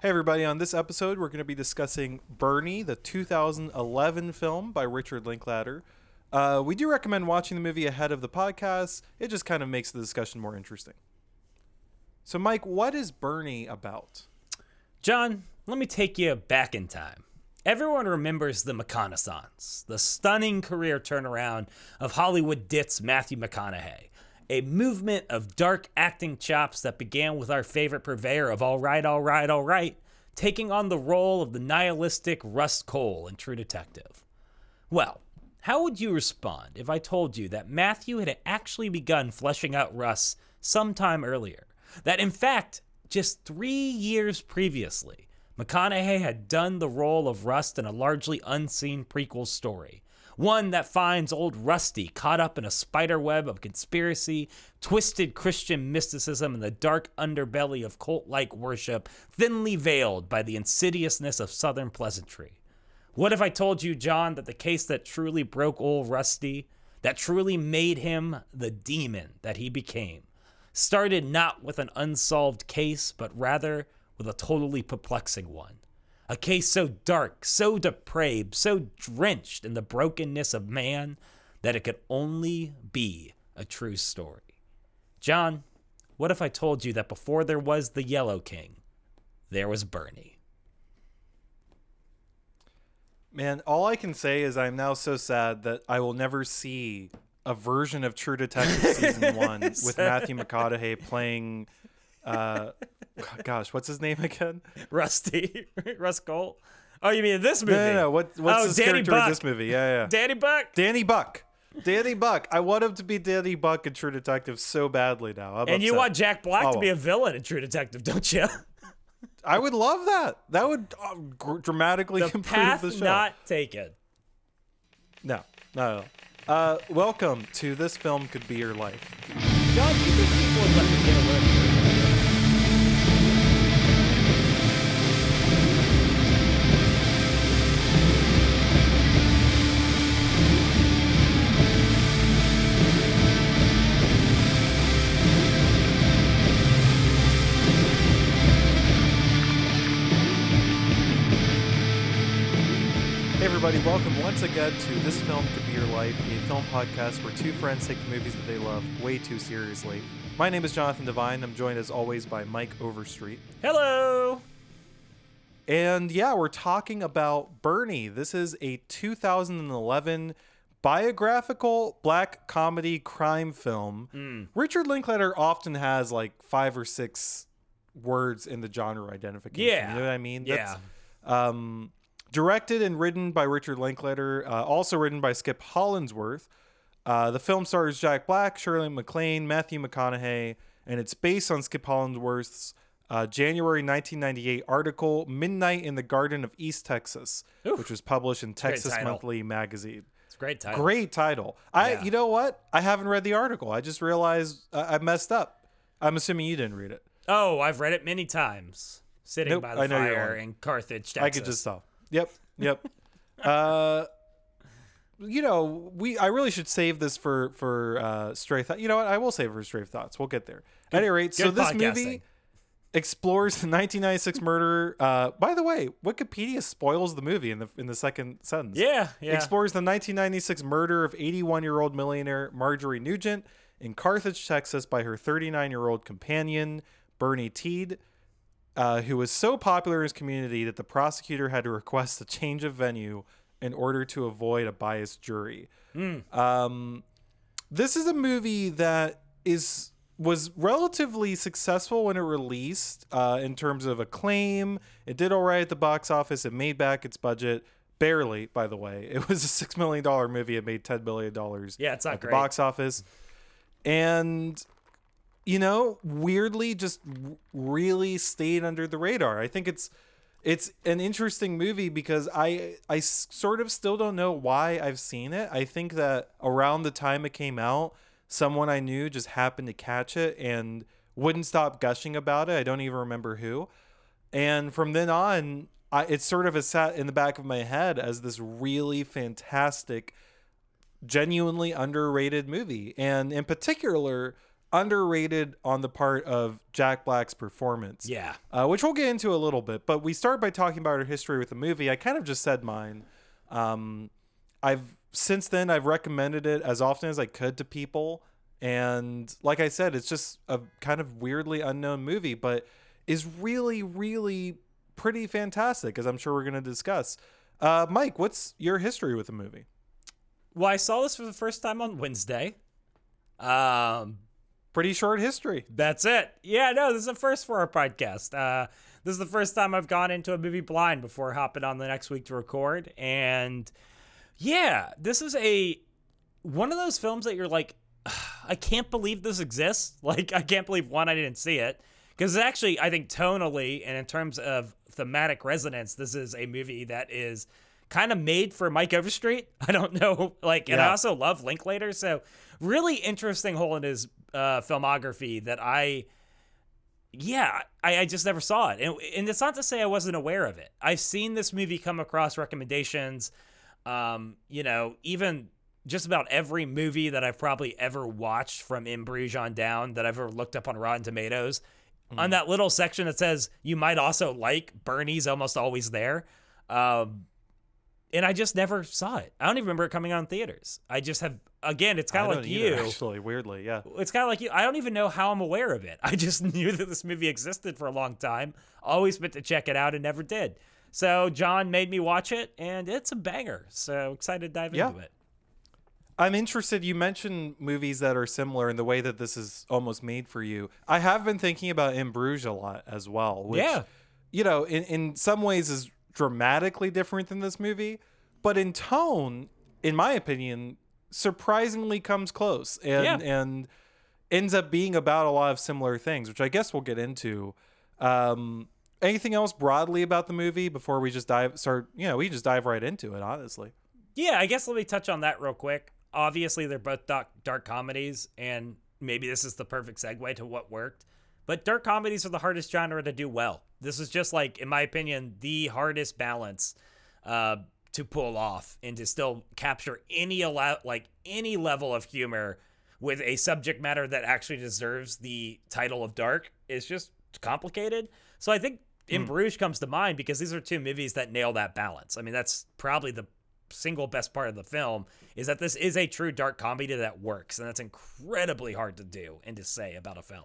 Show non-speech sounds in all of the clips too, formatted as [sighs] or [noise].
Hey, everybody. On this episode, we're going to be discussing Bernie, the 2011 film by Richard Linklater. Uh, we do recommend watching the movie ahead of the podcast, it just kind of makes the discussion more interesting. So, Mike, what is Bernie about? John, let me take you back in time. Everyone remembers the McConaissance, the stunning career turnaround of Hollywood ditz Matthew McConaughey, a movement of dark acting chops that began with our favorite purveyor of all right, all right, all right, taking on the role of the nihilistic Rust Cohle in True Detective. Well, how would you respond if I told you that Matthew had actually begun fleshing out Russ sometime earlier? That in fact, just three years previously, McConaughey had done the role of Rust in a largely unseen prequel story. One that finds old Rusty caught up in a spider web of conspiracy, twisted Christian mysticism, and the dark underbelly of cult like worship, thinly veiled by the insidiousness of Southern pleasantry. What if I told you, John, that the case that truly broke old Rusty, that truly made him the demon that he became, started not with an unsolved case, but rather with a totally perplexing one? A case so dark, so depraved, so drenched in the brokenness of man that it could only be a true story. John, what if I told you that before there was the Yellow King, there was Bernie? Man, all I can say is I'm now so sad that I will never see a version of True Detective season [laughs] one with Matthew McConaughey playing. Uh, [laughs] gosh, what's his name [laughs] again? Rusty, [laughs] Rust Cohle. Oh, you mean this movie? No, no, no. What, what's Oh, his Danny character Buck. in this movie? Yeah, yeah. Danny Buck. Danny Buck. Danny Buck. I want him to be Danny Buck in True Detective so badly now. I'm And you want Jack Black Oh, to be a villain in True Detective, don't you? I would love that. That would uh, gr- dramatically the improve path the show. not taken. No, no. no. Uh, welcome to this film could be your life. John, everybody, welcome once again to This Film Could Be Your Life, a film podcast where two friends take the movies that they love way too seriously. My name is Jonathan Devine. I'm joined as always by Mike Overstreet. Hello. And yeah, we're talking about Bernie. This is a 2011 biographical black comedy crime film. Hmm. Richard Linklater often has like five or six words in the genre identification. Yeah. You know what I mean? Yeah. um, directed and written by Richard Linklater, uh, also written by Skip Hollandsworth. Uh, the film stars Jack Black, Shirley MacLaine, Matthew McConaughey, and it's based on Skip Hollandsworth's uh, January 1998 article "Midnight in the Garden of East Texas," which was published in Texas. Monthly magazine. It's a great title. Great title. I, Yeah. you know what? I haven't read the article. I just realized I, I messed up. I'm assuming you didn't read it. Oh, I've read it many times. Sitting Nope, by the fire in Carthage, Texas. I could just tell. Yep, yep. [laughs] uh, you know, we I really should save this for for uh, stray thoughts. You know what? I will save it for stray thoughts. We'll get there. At any rate, so this movie explores the 1996 murder. Uh, by the way, Wikipedia spoils the movie in the in the second sentence. Yeah, yeah. Explores the 1996 murder of 81 year old millionaire Marjorie Nugent in Carthage, Texas, by her 39 year old companion Bernie Tiede uh, who was so popular in his community that the prosecutor had to request a change of venue in order to avoid a biased jury. Um, this is a movie that is was relatively successful when it released uh, in terms of acclaim. It did all right at the box office. It made back its budget barely, by the way. It was a six million dollar movie. It made ten billion dollars. Yeah, it's not at the box office, and you know, weirdly, just really stayed under the radar. I think it's it's an interesting movie because I I sort of still don't know why I've seen it. I think that around the time it came out, someone I knew just happened to catch it and wouldn't stop gushing about it. I don't even remember who. And from then on, I, it sort of has sat in the back of my head as this really fantastic, genuinely underrated movie. And in particular, underrated on the part of Jack Black's performance. Yeah. uh, which we'll get into a little bit. But we start by talking about our history with the movie. I kind of just said mine. Um, I've since then I've recommended it as often as I could to people, and like I said, it's just a kind of weirdly unknown movie, but is really, really pretty fantastic, as I'm sure we're going to discuss. Uh, Mike, what's your history with the movie? Well, I saw this for the first time on Wednesday. Um, Pretty short history. That's it. Yeah, no, this is a first for our podcast. Uh, this is the first time I've gone into a movie blind before hopping on the next week to record. And yeah, this is a one of those films that you're like, [sighs] I can't believe this exists. [laughs] Like, I can't believe one, I didn't see it. Because actually, I think tonally and in terms of thematic resonance, this is a movie that is kind of made for Mike Overstreet. [laughs] I don't know, like, and I also love Linklater. So, really interesting hole in his uh, filmography that I, yeah, I, I just never saw it. And, and it's not to say I wasn't aware of it. I've seen this movie come across recommendations. Um, you know, even just about every movie that I've probably ever watched from In Bruges on down that I've ever looked up on Rotten Tomatoes. On that little section that says you might also like Bernie's almost always there. Um, and I just never saw it. I don't even remember it coming in theaters. I just have again, it's kind of like either, you. actually. Weirdly, yeah. It's kind of like you. I don't even know how I'm aware of it. [laughs] I just knew that this movie existed for a long time. Always meant to check it out and never did. So John made me watch it, and it's a banger. So excited to dive Yeah. into it. I'm interested. You mentioned movies that are similar in the way that this is almost made for you. I have been thinking about In Bruges a lot as well. Which, Yeah. You know, in, in some ways is dramatically different than this movie, but in tone, in my opinion, surprisingly comes close and Yeah. and ends up being about a lot of similar things, which I guess we'll get into. Um, anything else broadly about the movie before we just dive start? You know, we just dive right into it. Honestly. Yeah, I guess let me touch on that real quick. Obviously, they're both dark, dark comedies, and maybe this is the perfect segue to what worked. But dark comedies are the hardest genre to do well. This is just like, in my opinion, the hardest balance uh, to pull off and to still capture any allow like any level of humor with a subject matter that actually deserves the title of dark is just complicated. So I think In Bruges comes to mind because these are two movies that nail that balance. I mean, that's probably the single best part of the film is that this is a true dark comedy that works, and that's incredibly hard to do and to say about a film.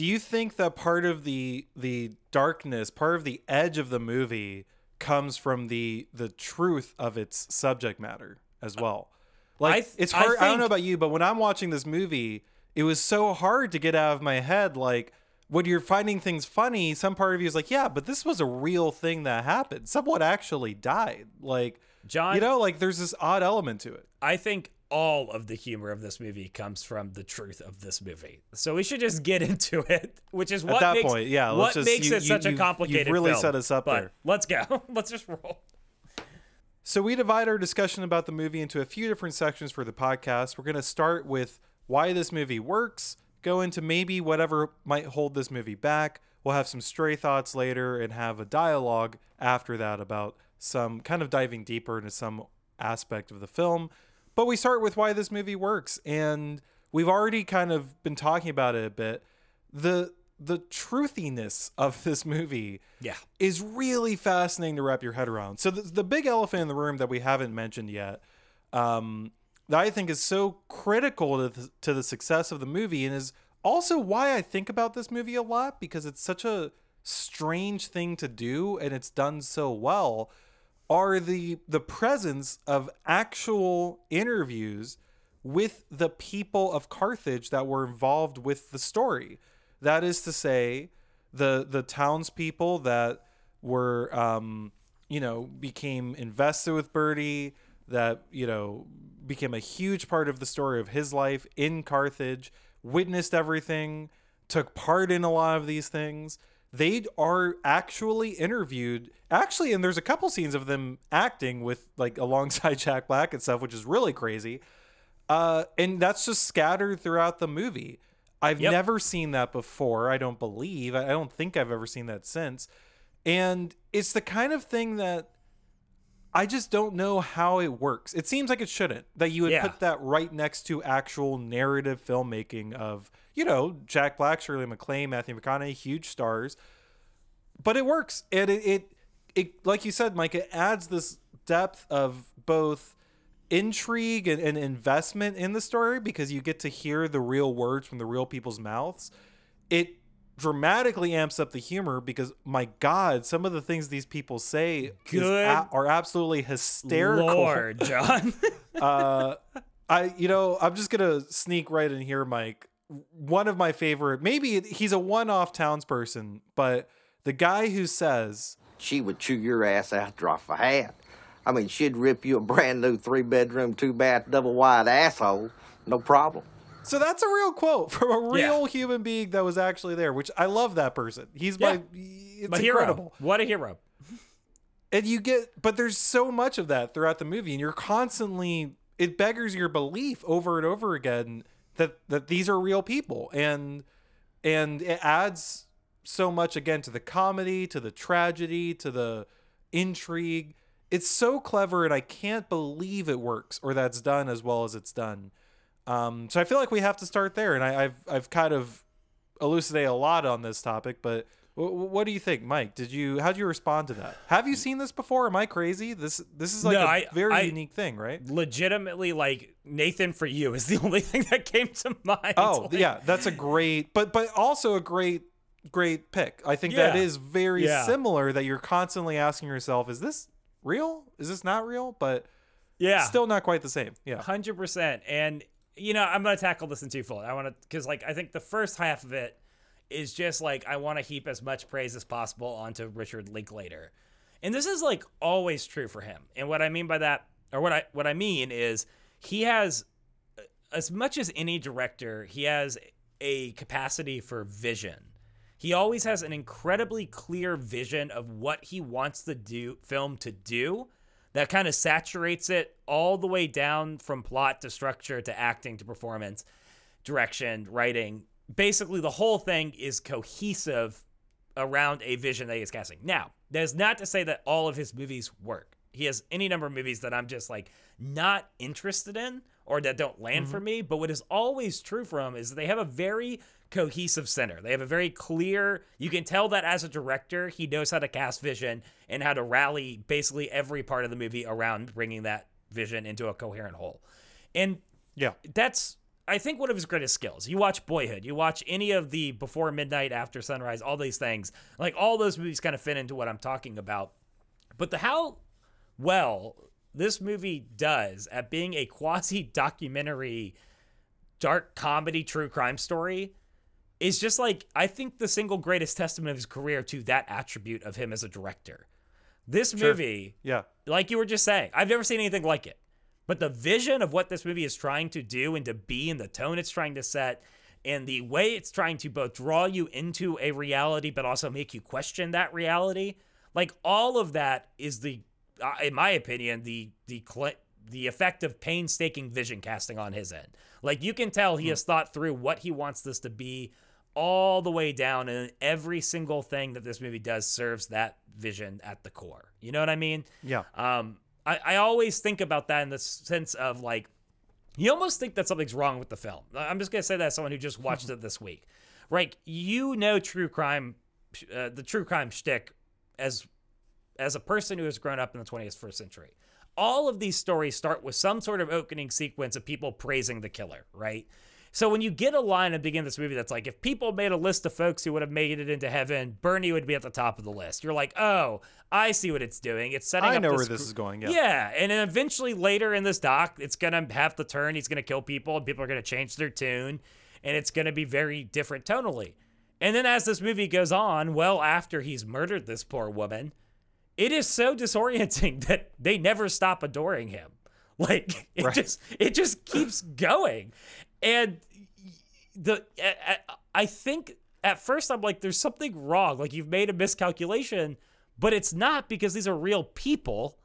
Do you think that part of the the darkness, part of the edge of the movie comes from the the truth of its subject matter as well? Like I th- it's I hard I, don't know about you, but when I'm watching this movie, it was so hard to get out of my head like when you're finding things funny, some part of you is like, yeah, but this was a real thing that happened. Someone actually died. Like, John, you know, like there's this odd element to it. I think all of the humor of this movie comes from the truth of this movie. So we should just get [laughs] into it, which is what that makes, point, yeah, what just- makes you- it you- such a you've- you've really film. set us up But there. Let's go. [laughs] let's just roll. So we divide our discussion about the movie into a few different sections for the podcast. We're going to start with why this movie works, go into maybe whatever might hold this movie back. We'll have some stray thoughts later and have a dialogue after that about some kind of diving deeper into some aspect of the film. But we start with why this movie works and we've already kind of been talking about it a bit. The the truthiness of [laughs] this movie Yeah. is really fascinating to wrap your head around. So the, the big elephant in the room that we haven't mentioned yet, um, that I think is so critical to the, to the success of the movie, and is also why I think about this movie a lot because it's such a strange thing to do, and it's done so well. Are the the presence of actual interviews with the people of Carthage that were involved with the story. That is to say, the the townspeople that were um, you know became invested with Bernie, that you know became a huge part of the story of his life in Carthage, witnessed everything, took part in a lot of these things. They are actually interviewed, actually, and there's a couple scenes of them acting with like alongside [laughs] Jack Black and stuff, which is really crazy. Uh, and that's just scattered throughout the movie. I've Yep. never seen that before. I don't believe. I I don't think I've ever seen that since. And it's the kind of thing that I just don't know how it works. It seems like it shouldn't. That you would Yeah. put that right next to actual narrative filmmaking of, you know, Jack Black, Shirley MacLaine, Matthew McConaughey, huge stars. But it works. And it, it it like you said, Mike, it adds this depth of both intrigue and, and investment in the story because you get to hear the real words from the real people's mouths. It dramatically amps up the humor because my god some of the things these people say Good a- are absolutely hysterical Lord, John. [laughs] [laughs] uh i you know i'm just gonna sneak right in here mike one of my favorite maybe he's a one-off townsperson but the guy who says she would chew your ass out drop a hat. I mean, she'd rip you a brand new three bedroom, two bath, double wide asshole. No problem. So that's a real quote from a Yeah. real human being that was actually there which i love that person he's Yeah. my it's My incredible hero. What a hero. and you get but there's so much of that throughout the movie and you're constantly it beggars your belief over and over again that that these are real people and and it adds so much again to the comedy to the tragedy to the intrigue it's so clever and i can't believe it works or that's done as well as it's done um, so i feel like we have to start there and I, i've i've kind of elucidated a lot on this topic but wh- what do you think mike did you how do you respond to that have you seen this before am i crazy this this is like No, a I- very I- unique thing right Legitimately, like Nathan for you is the [laughs] only thing that came to mind. Oh Like, yeah, that's a great, but but also a great great pick. I think that Yeah. is very Yeah. similar. That you're constantly asking yourself, is this real? Is this not real? But yeah. still not quite the same. Yeah, Hundred percent. And you know, I'm gonna tackle this in twofold. I want to because like I think the first half of it is just like I want to heap as much praise as possible onto Richard Linklater, and this is like always true for him. And what I mean by that, or what I what I mean is he has uh, as much as any director, he has a capacity for vision. He always has an incredibly clear vision of what he wants the do film to do that kind of saturates it all the way down from plot to structure to acting to performance, direction, writing. Basically, the whole thing is cohesive around a vision that he's casting. Now, that is not to say that all of his movies work. He has any number of movies that I'm just like not interested in or that don't land mm-hmm. for me. But what is always true for him is that they have a very cohesive center. They have a very clear, you can tell that as a director, he knows how to cast vision and how to rally basically every part of the movie around bringing that vision into a coherent whole. And yeah, that's I think one of his greatest skills. You watch Boyhood, you watch any of the Before Midnight, After Sunrise, all these things. Like all those movies kind of fit into what I'm talking about. But the how well this movie does at being a quasi documentary dark comedy true crime story is just like I think the single greatest testament of his career to that attribute of him as a director. This movie yeah. like you were just saying, I've never seen anything like it. But the vision of what this movie is trying to do and to be, and the tone it's trying to set, and the way it's trying to both draw you into a reality but also make you question that reality, like all of that is the, uh, in my opinion, the the cl- the effect of painstaking vision casting on his end. Like you can tell he has thought through what he wants this to be all the way down, and every single thing that this movie does serves that vision at the core. You know what I mean? Yeah. Um, I, I always think about that in the sense of like, you almost think that something's wrong with the film. I'm just gonna say that as someone who just watched [laughs] it this week, right? You know, true crime, uh, the true crime shtick, as as a person who has grown up in the 20th first century. All of these stories start with some sort of opening sequence of people praising the killer, right? So when you get a line at the beginning of this movie that's like, if people made a list of folks who would have made it into heaven, Bernie would be at the top of the list. You're like, oh, I see what it's doing. It's setting I up know where this this gr- is going. Yeah. yeah, and then eventually later in this doc, it's gonna have the turn. He's gonna kill people, and people are gonna change their tune, and it's gonna be very different tonally. And then as this movie goes on, well after he's murdered this poor woman, it is so disorienting [laughs] that they never stop adoring him. Like it Right. just it just keeps going, and the I- think at first I'm like, there's something wrong. Like you've made a miscalculation, but it's not because these are real people.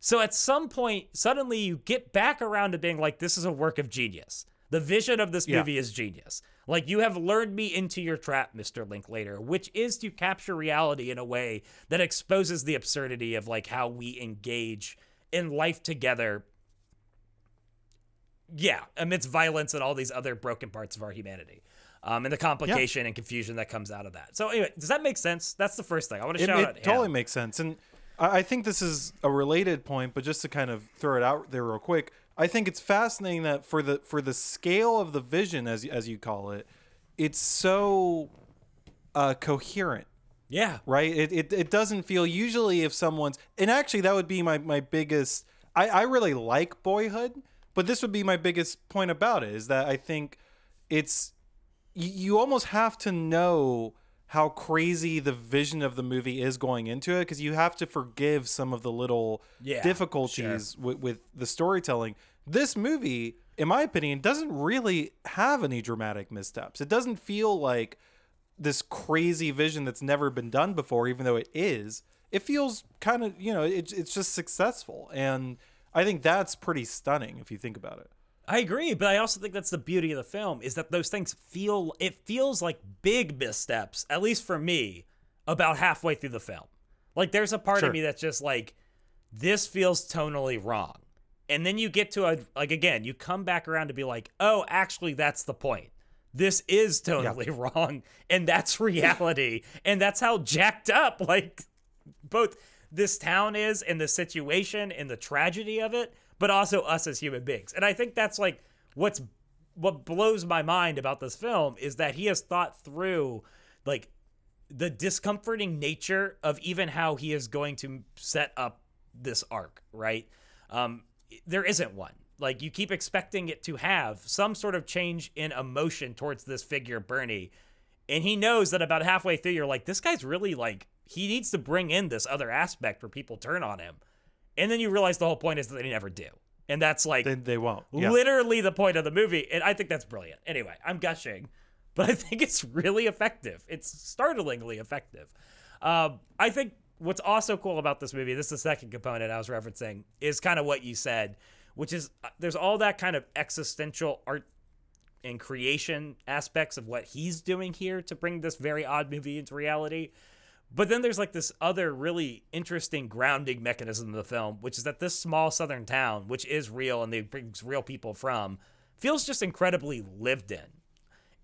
So at some point, suddenly you get back around to being like, this is a work of genius. The vision of this Yeah. movie is genius. Like you have lured me into your trap, Mr. Linklater, which is to capture reality in a way that exposes the absurdity of like how we engage in life together. Yeah, amidst violence and all these other broken parts of our humanity. Um, and the complication and confusion that comes out of that. So anyway, does that make sense? That's the first thing. I want to it, shout it out. him. totally makes sense and I, I think this is a related point but just to kind of throw it out there real quick i think it's fascinating that for the for the scale of the vision as as you call it it's so uh coherent Yeah. right it, it it doesn't feel usually if someone's and actually that would be my my biggest i i really like boyhood but this would be my biggest point about it is that i think it's you, almost have to know how crazy the vision of the movie is going into it because you have to forgive some of the little Yeah, difficulties with, with the storytelling. This movie, in my opinion, doesn't really have any dramatic missteps. It doesn't feel like this crazy vision that's never been done before, even though it is. It feels kind of, you know, it, it's just successful. And I think that's pretty stunning if you think about it. I agree, but I also think that's the beauty of the film is that those things feel it feels like big missteps, at least for me, about halfway through the film. Like there's a part Sure. of me that's just like this feels tonally wrong. And then you get to a like again, you come back around to be like, "Oh, actually that's the point. This is totally [laughs] wrong and that's [laughs] reality." and that's how jacked up like both this town is and the situation and the tragedy of it, but also us as human beings. And I think that's like what's what blows my mind about this film is that he has thought through like the discomforting nature of even how he is going to set up this arc, right? Um, there isn't one. Like you keep expecting it to have some sort of change in emotion towards this figure, Bernie, and he knows that about halfway through, you're like, this guy's really like he needs to bring in this other aspect where people turn on him, and then you realize the whole point is that they never do, and that's like They, they won't. Yeah. literally the point of the movie and i think that's brilliant. Anyway i'm gushing [laughs] but i think it's really effective. It's startlingly effective. Um, i think what's also cool about this movie this is the second component i was referencing is kind of what you said which is uh, there's all that kind of existential art and creation aspects of what he's doing here to bring this very odd movie into reality but then there's like this other really interesting grounding mechanism in the film, which is that this small southern town, which is real and they brings real people from, feels just incredibly lived in.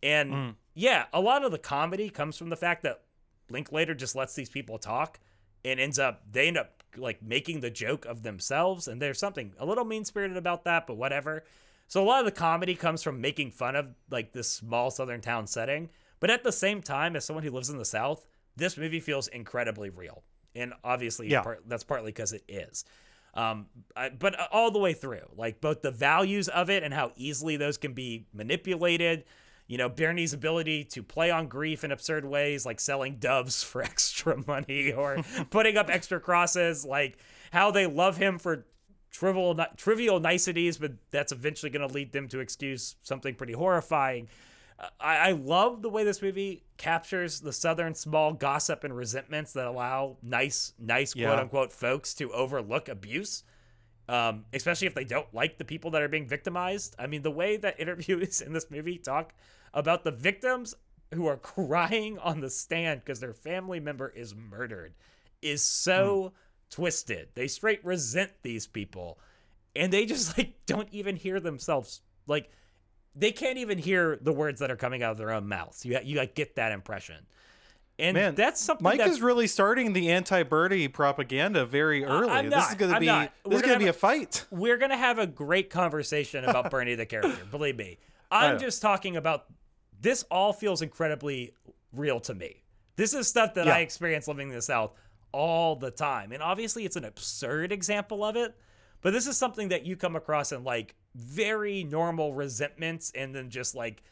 And mm. yeah, a lot of the comedy comes from the fact that Linklater just lets these people talk and ends up they end up like making the joke of themselves and there's something a little mean-spirited about that, but whatever. So a lot of the comedy comes from making fun of like this small southern town setting, but at the same time as someone who lives in the south, this movie feels incredibly real. And obviously Yeah. part, that's partly because it is. Um, I, but all the way through, like both the values of it and how easily those can be manipulated. You know, Bernie's ability to play on grief in absurd ways, like selling doves [laughs] for extra money or [laughs] putting up extra crosses, like how they love him for trivial trivial niceties, but that's eventually going to lead them to excuse something pretty horrifying. I, I love the way this movie captures the southern small gossip and resentments that allow nice, nice Yeah. quote unquote folks to overlook abuse, um, especially if they don't like the people that are being victimized. I mean, the way that [laughs] interviews in this movie talk about the victims who are crying on the stand because their family member is murdered is so twisted. They straight resent these people and they just [laughs] like don't even hear themselves like they can't even hear the words that are coming out of their own mouths. You you like get that impression. And Man, that's something Mike that's is really starting the anti-Bernie propaganda very early. I'm this is not. going to be not. this We're is gonna be have a fight. we're gonna have a great conversation about [laughs] Bernie the character. Believe me, I'm just talking about this. All feels incredibly real to me. This is stuff that Yeah. I experience living in the South all the time, and obviously it's an absurd example of it. But this is something that you come across in like very normal resentments, and then just like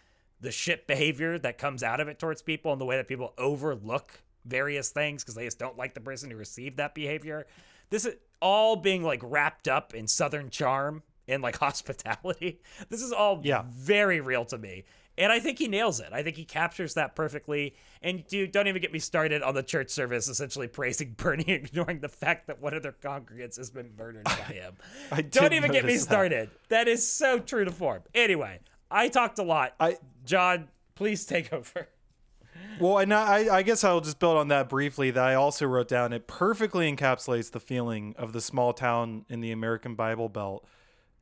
the shit behavior that comes out of it towards people, and the way that people overlook various things because they just don't like the person who received that behavior. This is all being like wrapped up in Southern charm and like [laughs] hospitality. This is all Yeah. very real to me. And I think he nails it. I think he captures that perfectly. And dude, don't even get me started on the church service essentially praising [laughs] Bernie, ignoring the fact that one of their congregants has been murdered by him. [laughs] I don't even get me that. started. that is so true to form. Anyway, I talked a lot. I- John, Please take [laughs] over. Well, and I, I guess I'll just build on that briefly. That I also wrote down. It perfectly encapsulates the feeling of the small town in the American Bible Belt,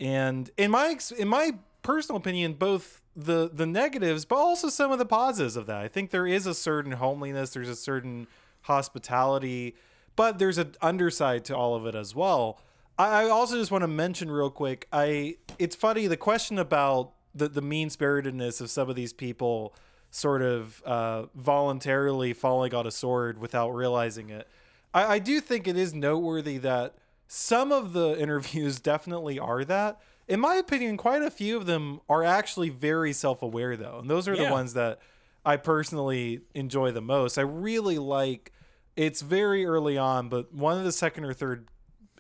and in my in my personal opinion, both the the negatives, but also some of the positives of that. I think there is a certain homeliness. There's a certain hospitality, but there's an underside to all of it as well. I, I also just want to mention real quick. I it's funny the question about the the mean spiritedness of some of these people sort of uh, voluntarily falling on a sword without realizing it. I, I do think it is noteworthy that some of the [laughs] interviews definitely are that. In my opinion, quite a few of them are actually very self aware, though. And those are Yeah. the ones that I personally enjoy the most. I really like it's very early on, but one of the second or third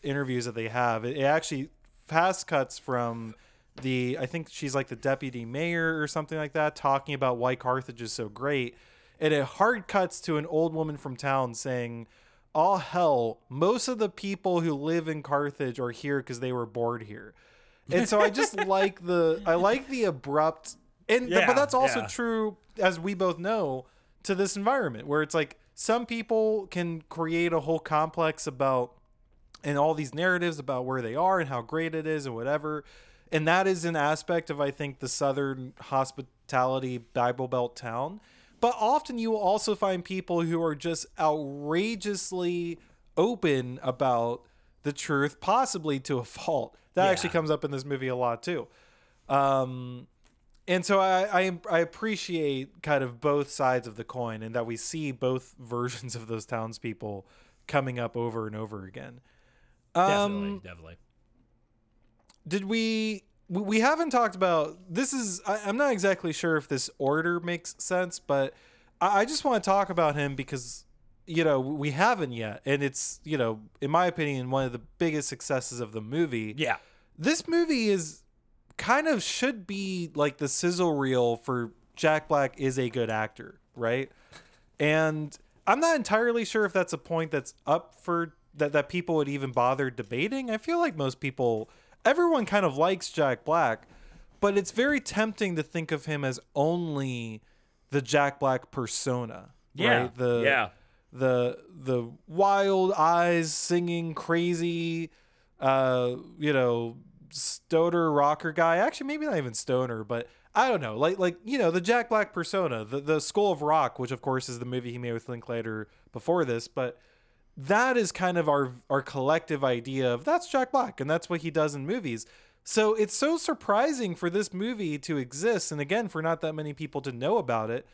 interviews that they have, it, it actually fast cuts from the I think she's like the deputy mayor or something like that, talking about why Carthage is so great. And it hard cuts to an old woman from town saying, "Oh hell, most of the people who live in Carthage are here because they were bored here." And so I just [laughs] like the I like the abrupt and Yeah, but that's also yeah. true as we both know to this environment where it's like some people can create a whole complex about and all these narratives about where they are and how great it is and whatever. And that is an aspect of I think the southern hospitality Bible Belt town. But often you will also find people who are just outrageously open about the truth, possibly to a fault. That Yeah. actually comes up in this movie a lot too. Um, and so I, I I appreciate kind of both sides of the coin, and that we see both [laughs] versions of those townspeople coming up over and over again. Definitely, Um, definitely. did we? we- We haven't talked about this. Is I, I'm not exactly sure if this order makes sense, but I, I just want to talk about him because you know we haven't yet, and it's you know in my opinion one of the biggest successes of the movie. Yeah. this movie is kind of should be like the sizzle reel for Jack Black is a good actor, right? And I'm not entirely sure if that's a point that's up for that that people would even bother debating. I feel like most people everyone kind of likes Jack Black, but it's very tempting to think of him as only the Jack Black persona, Yeah. right? The yeah. The the wild eyes singing crazy uh you know stoner rocker guy. Actually maybe not even stoner but i don't know. Like like you know the jack black persona the the school of rock which of course is the movie he made with linklater before this but that is kind of our our collective idea of that's jack black and that's what he does in movies. So it's so surprising for this movie to exist and again for not that many people to know about it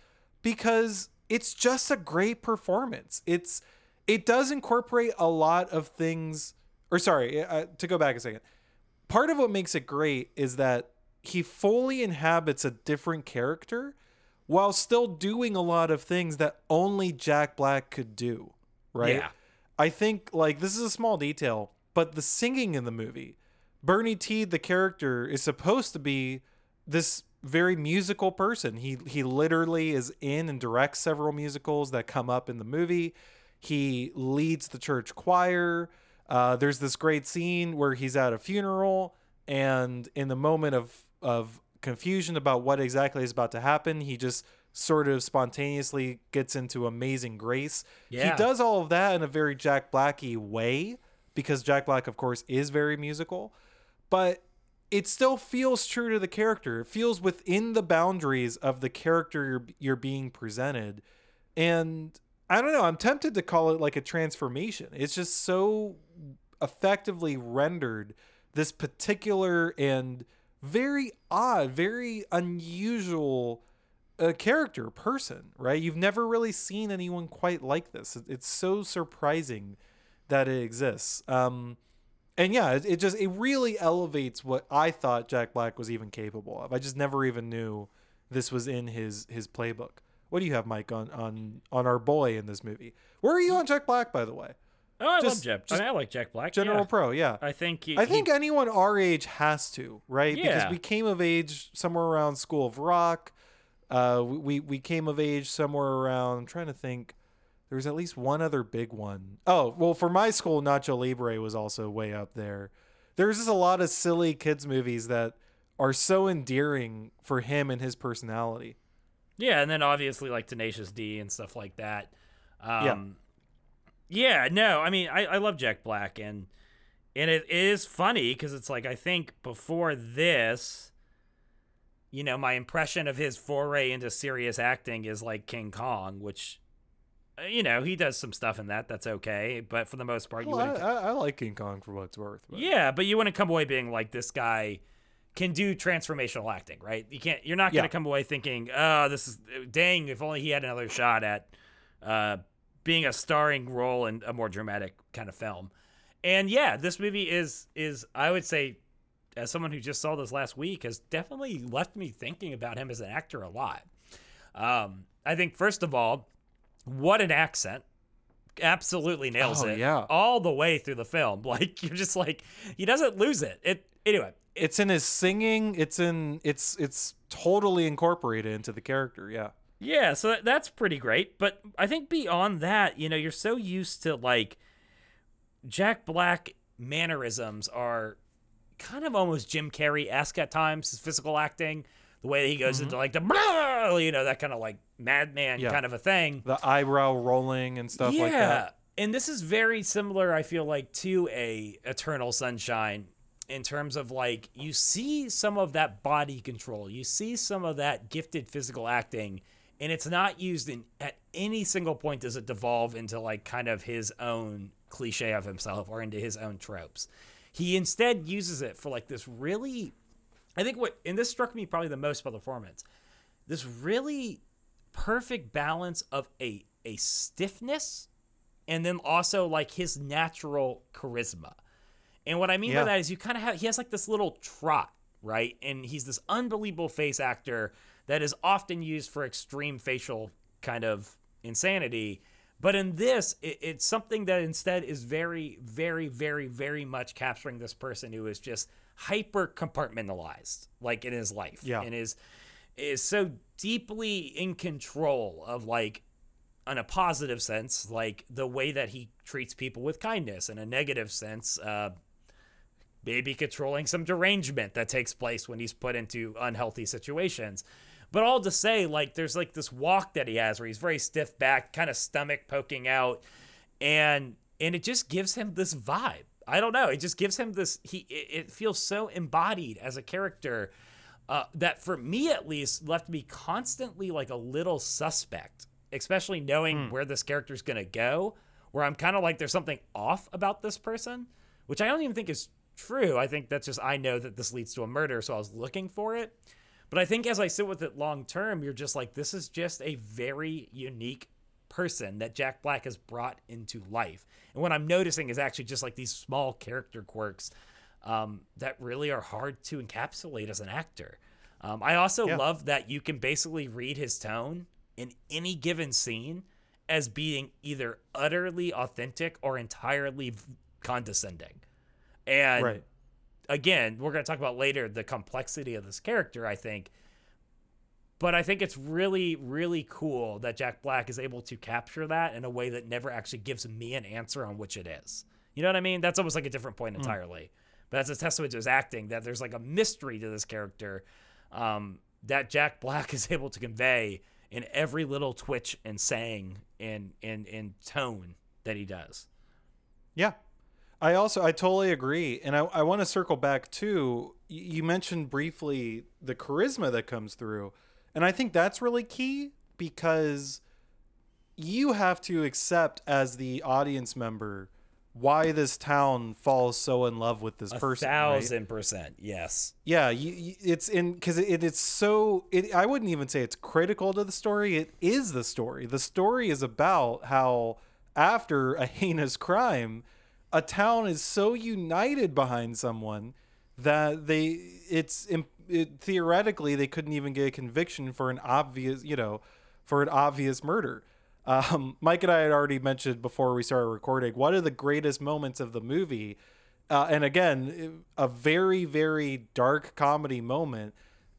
because it's just a great performance. It's it does incorporate a lot of things. Or sorry, uh, to go back a second. Part of what makes it great is that he fully inhabits a different character while still doing a lot of things that only Jack Black could do. Right? Yeah. I think like this is a small detail, but the singing in the movie, Bernie Tiede, the character, is supposed to be this very musical person. He he literally is in and directs several musicals that come up in the movie. He leads the church choir. Uh, there's this great scene where he's at a funeral, and in the moment of of confusion about what exactly is about to happen, he just sort of spontaneously gets into amazing grace. Yeah. He does all of that in a very Jack Blacky way because Jack Black, of course, is very musical, but it still feels true to the character. It feels within the boundaries of the character you're, you're being presented. And I don't know, I'm tempted to call it like a transformation. It's just so effectively rendered this particular and very odd, very unusual uh, character person, right? You've never really seen anyone quite like this. It's so surprising that it exists. Um, and yeah, it, it just it really elevates what I thought Jack Black was even capable of. I just never even knew this was in his his playbook. What do you have, Mike, on on on our boy in this movie? Where are you on Jack Black, by the way? Oh, I Just- love Jack. just I, mean, I like Jack Black. General yeah. Pro, yeah. I think. He, I think he- anyone our age has to, right? Yeah. Because we came of age somewhere around School of Rock. Uh, we we came of age somewhere around. I'm trying to think. There was at least one other big one. Oh, well, for my school, Nacho Libre was also way up there. There's just a lot of silly kids movies that are so endearing for him and his personality. Yeah, and then obviously like Tenacious D and stuff like that. Yeah. Um, yeah. no, I mean I, I love Jack Black and and it is funny because it's like I think before this, you know, my impression of his foray into serious acting is like King Kong, which you know he does some stuff in that that's okay, but for the most part, you Well, I. I, I like King Kong for what it's worth. But. Yeah, but you wouldn't come away being like this guy can do transformational acting, right? You can't. You're not going to Yeah. come away thinking, "Oh, this is dang." If only he had another shot at uh, being a starring role in a more dramatic kind of film. And yeah, this movie is is I would say, as someone who just saw this last week, has definitely left me thinking about him as an actor a lot. Um, I think first of all, what an accent. Absolutely nails Oh, it. yeah. All the way through the film. [laughs] Like you're just like he doesn't lose it. It anyway. It's in his singing. It's in. It's it's totally incorporated into the character. Yeah. Yeah, so that, that's pretty great. But I think beyond that, you know, you're so used to like Jack Black mannerisms are kind of almost Jim Carrey esque at times, his physical acting, the way that he goes into mm-hmm. like the blah, you know, that kind of like madman Yeah. kind of a thing. The eyebrow rolling and stuff yeah. like that. And this is very similar, I feel like, to a Eternal Sunshine in terms of like you see some of that body control, you see some of that gifted physical acting, and it's not used in at any single point does it devolve into like kind of his own cliche of himself or into his own tropes. He instead uses it for like this really I think what and this struck me probably the most about the performance. This really perfect balance of a a stiffness and then also like his natural charisma. And what I mean Yeah. by that is you kind of have he has like this little trot, right? And he's this unbelievable face actor that is often used for extreme facial kind of insanity. But in this, it, it's something that instead is very, very, very, very much capturing this person who is just hyper compartmentalized, like in his life, Yeah. and is is so deeply in control of like in a positive sense, like the way that he treats people with kindness, in a negative sense, uh, maybe controlling some derangement that takes place when he's put into unhealthy situations. But all to say, like, there's like this walk that he has where he's very stiff back, kind of stomach poking out, and and it just gives him this vibe. I don't know. It just gives him this. He it, feels so embodied as a character uh, that, for me at least, left me constantly like a little suspect, especially knowing where this character's gonna go. Where I'm kind of like, there's something off about this person, which I don't even think is true. I think that's just I know that this leads to a murder, so I was looking for it. But I think as I sit with it long term, you're just like, this is just a very unique person that Jack Black has brought into life. And what I'm noticing is actually just like these small character quirks um, that really are hard to encapsulate as an actor. Um, I also Yeah. love that you can basically read his tone in any given scene as being either utterly authentic or entirely v- condescending. And Right. again, we're going to talk about later the complexity of this character, I think. But I think it's really, really cool that Jack Black is able to capture that in a way that never actually gives me an answer on which it is. You know what I mean? That's almost like a different point entirely. But that's a testament to his acting that there's like a mystery to this character um, that Jack Black [laughs] is able to convey in every little twitch and saying and and and tone that he does. Yeah. I also I totally agree. And I, I want to circle back too. You mentioned briefly the charisma that comes through. And I think that's really key because you have to accept as the audience member why this town falls so in love with this A person. right? thousand percent, yes. Yeah, you, you, it's in because it, it's so. It, I wouldn't even say it's critical to the story. It is the story. The story is about how after a heinous crime, a town is so united behind someone that they it's it, theoretically they couldn't even get a conviction for an obvious you know for an obvious murder. Um, [laughs] Mike and I had already mentioned before we started recording one of the greatest moments of the movie uh, and again, a very, very dark comedy moment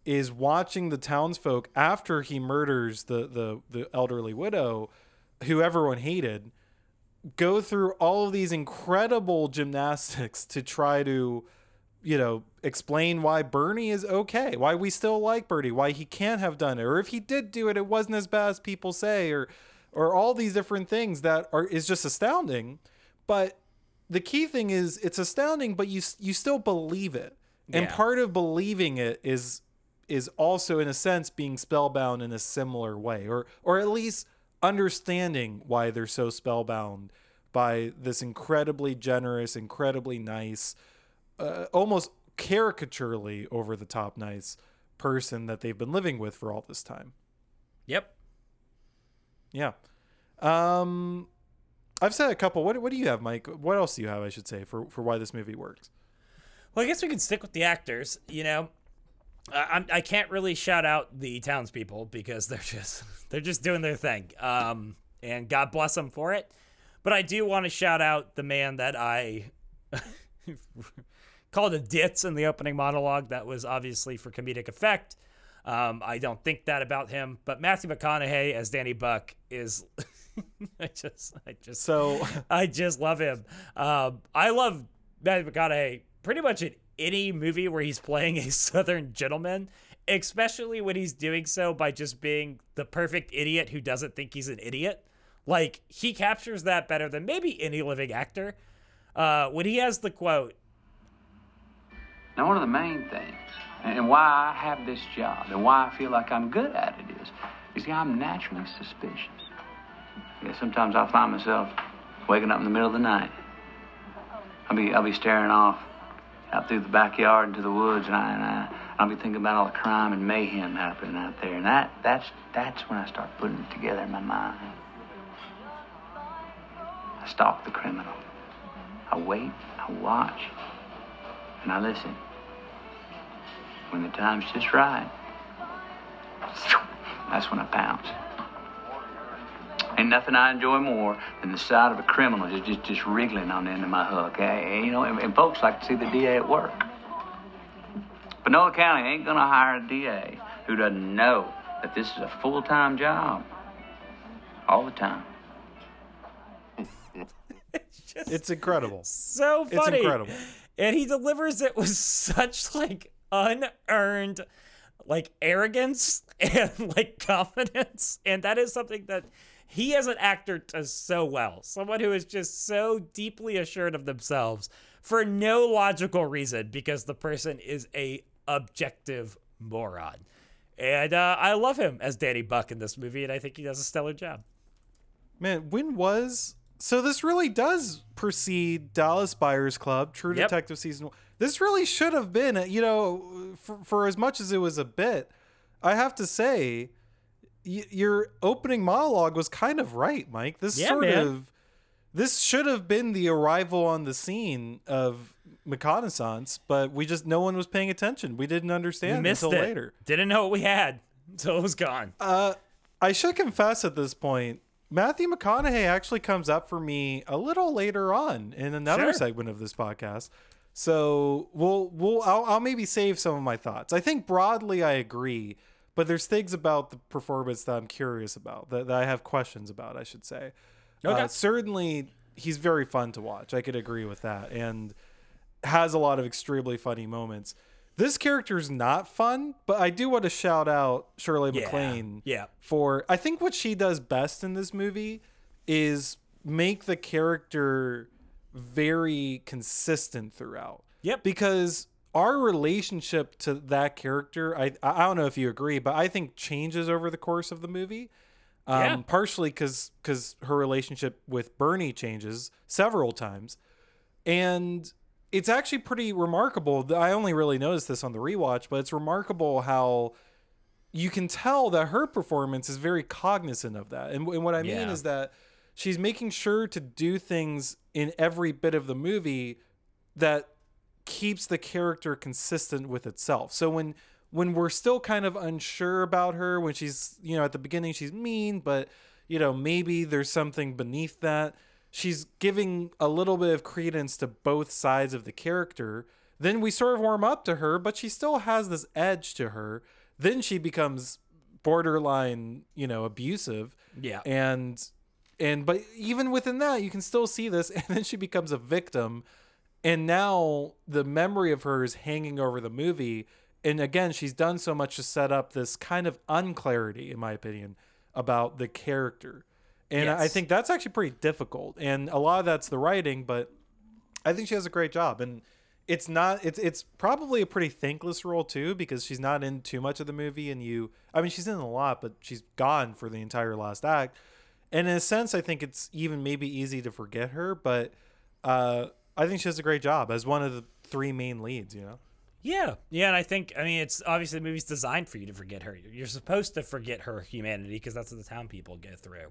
is watching the townsfolk after he murders the, the, the elderly widow, who everyone hated, go through all of these incredible gymnastics to try to you know, explain why Bernie is okay, why we still like Bernie, why he can't have done it, or if he did do it, it wasn't as bad as people say, or or all these different things that are is just astounding. But the key thing is it's astounding, but you you still believe it, and part of believing it is is also in a sense being spellbound in a similar way, or or at least understanding why they're so spellbound by this incredibly generous, incredibly nice, uh, almost caricaturely over the top nice person that they've been living with for all this time. Yep. Yeah. Um I've said a couple. What what do you have, Mike? What else do you have, I should say, for for why this movie works? Well, I guess we can stick with the actors. You know, I, I can't really shout out the townspeople because they're just [laughs] they're just doing their thing. Um, and God bless them for it. But I do want to shout out the man that I [laughs] called a ditz in the opening monologue. That was obviously for comedic effect. Um, I don't think that about him, but Matthew McConaughey as Danny Buck is. [laughs] I just, I just, So [laughs] I just love him. Um, I love Matthew McConaughey pretty much in any movie where he's playing a [laughs] Southern gentleman, especially when he's doing so by just being the perfect idiot who doesn't think he's an idiot. Like he captures that better than maybe any living actor. Uh, when he has the quote, Now, one of the main things, and why I have this job, and why I feel like I'm good at it is, you see, I'm naturally suspicious. Yeah, sometimes I find myself waking up in the middle of the night. I'll be, I'll be staring off out through the backyard into the woods, and, I, and I, I'll be thinking about all the crime and mayhem happening out there, and that, that's, that's when I start putting it together in my mind. I stalk the criminal. I wait, I watch, and I listen. When the time's just right, that's when I pounce. Ain't nothing I enjoy more than the sight of a criminal just just, just wriggling on the end of my hook. eh? You know, and, and folks like to see the DA at work. Panola County ain't gonna hire a DA who doesn't know that this is a full-time job. All the time. [laughs] it's incredible. so funny. It's funny. incredible. And he delivers it with such like unearned like arrogance [laughs] and like confidence. And that is something that he as an actor does so well. Someone who is just so deeply assured of themselves for no logical reason because the person is a objective moron. And uh, I love him as Danny Buck in this movie, and I think he does a stellar job. Man, when was so? This really does precede Dallas Buyers Club, True Yep. Detective season. one. This really should have been, you know, for, for as much as it was a bit. I have to say, y- your opening monologue was kind of right, Mike. This Yeah, sort man. of this should have been the arrival on the scene of McConaissance, but we just no one was paying attention. We didn't We understand missed until it. later. Didn't know what we had until it was gone. Uh, I should confess at this point, Matthew McConaughey actually comes up for me a little later on in another Sure. segment of this podcast. So we'll we'll I'll, I'll maybe save some of my thoughts. I think broadly I agree, but there's things about the performance that I'm curious about that, that I have questions about. I should say. Okay. Uh, certainly, he's very fun to watch. I could agree with that, and has a lot of extremely funny moments. This character is not fun, but I do want to shout out Shirley Yeah. MacLaine Yeah. for I think what she does best in this movie is make the character very consistent throughout. Yep. Because our relationship to that character, I I don't know if you agree, but I think changes over the course of the movie. Um, Yeah. partially because because her relationship with Bernie changes several times, and it's actually pretty remarkable. I only really noticed this on the rewatch, but it's remarkable how you can tell that her performance is very cognizant of that. And, and what I mean Yeah. is that she's making sure to do things in every bit of the movie that keeps the character consistent with itself. So when when we're still kind of unsure about her, when she's, you know, at the beginning she's mean, but you know, maybe there's something beneath that. She's giving a little bit of credence to both sides of the character. Then we sort of warm up to her, but she still has this edge to her. Then she becomes borderline, you know, abusive Yeah. and and but even within that you can still see this [laughs] and then she becomes a victim and now the memory of her is hanging over the movie. And again, she's done so much to set up this kind of unclarity, in my opinion, about the character. And I think that's actually pretty difficult. And a lot of that's the writing, but I think she does a great job. And it's not it's it's probably a pretty thankless role too, because she's not in too much of the movie and you I mean she's in a lot, but she's gone for the entire last act. And in a sense I think it's even maybe easy to forget her, but uh I think she does a great job as one of the three main leads, you know? Yeah, yeah, and I think I mean it's obviously the movie's designed for you to forget her. You're supposed to forget her humanity because that's what the town people go through.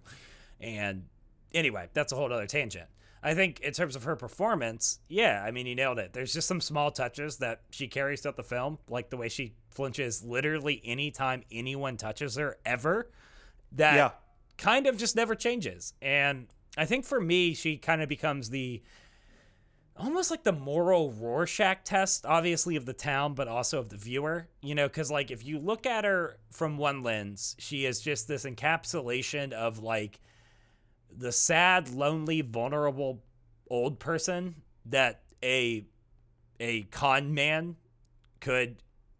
And anyway, that's a whole other tangent. I think in terms of her performance, yeah, I mean you nailed it. There's just some small touches that she carries throughout the film, like the way she flinches literally anytime anyone touches her ever. That Yeah. Kind of just never changes. And I think for me, she kind of becomes the almost like the moral Rorschach test, obviously of the town, but also of the viewer. You know, because like if you look at her from one lens, she is just this encapsulation of like the sad, lonely, vulnerable old person that a a con man could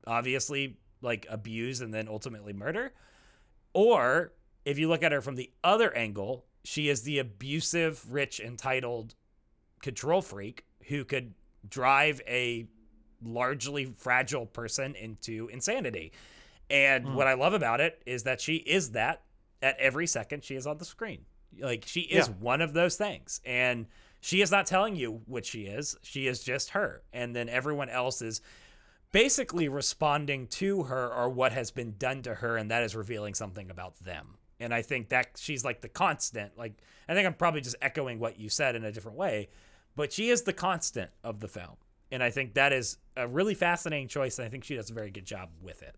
obviously like abuse and then ultimately murder. Or if you look at her from the other angle, she is the abusive, rich, entitled control freak who could drive a largely fragile person into insanity. And hmm. what I love about it is that she is that at every second she is on the screen. Like she is Yeah. one of those things. And she is not telling you what she is. She is just her. And then everyone else is basically responding to her or what has been done to her and that is revealing something about them and i think that she's like the constant like i think i'm probably just echoing what you said in a different way but she is the constant of the film. And i think that is a really fascinating choice and i think she does a very good job with it.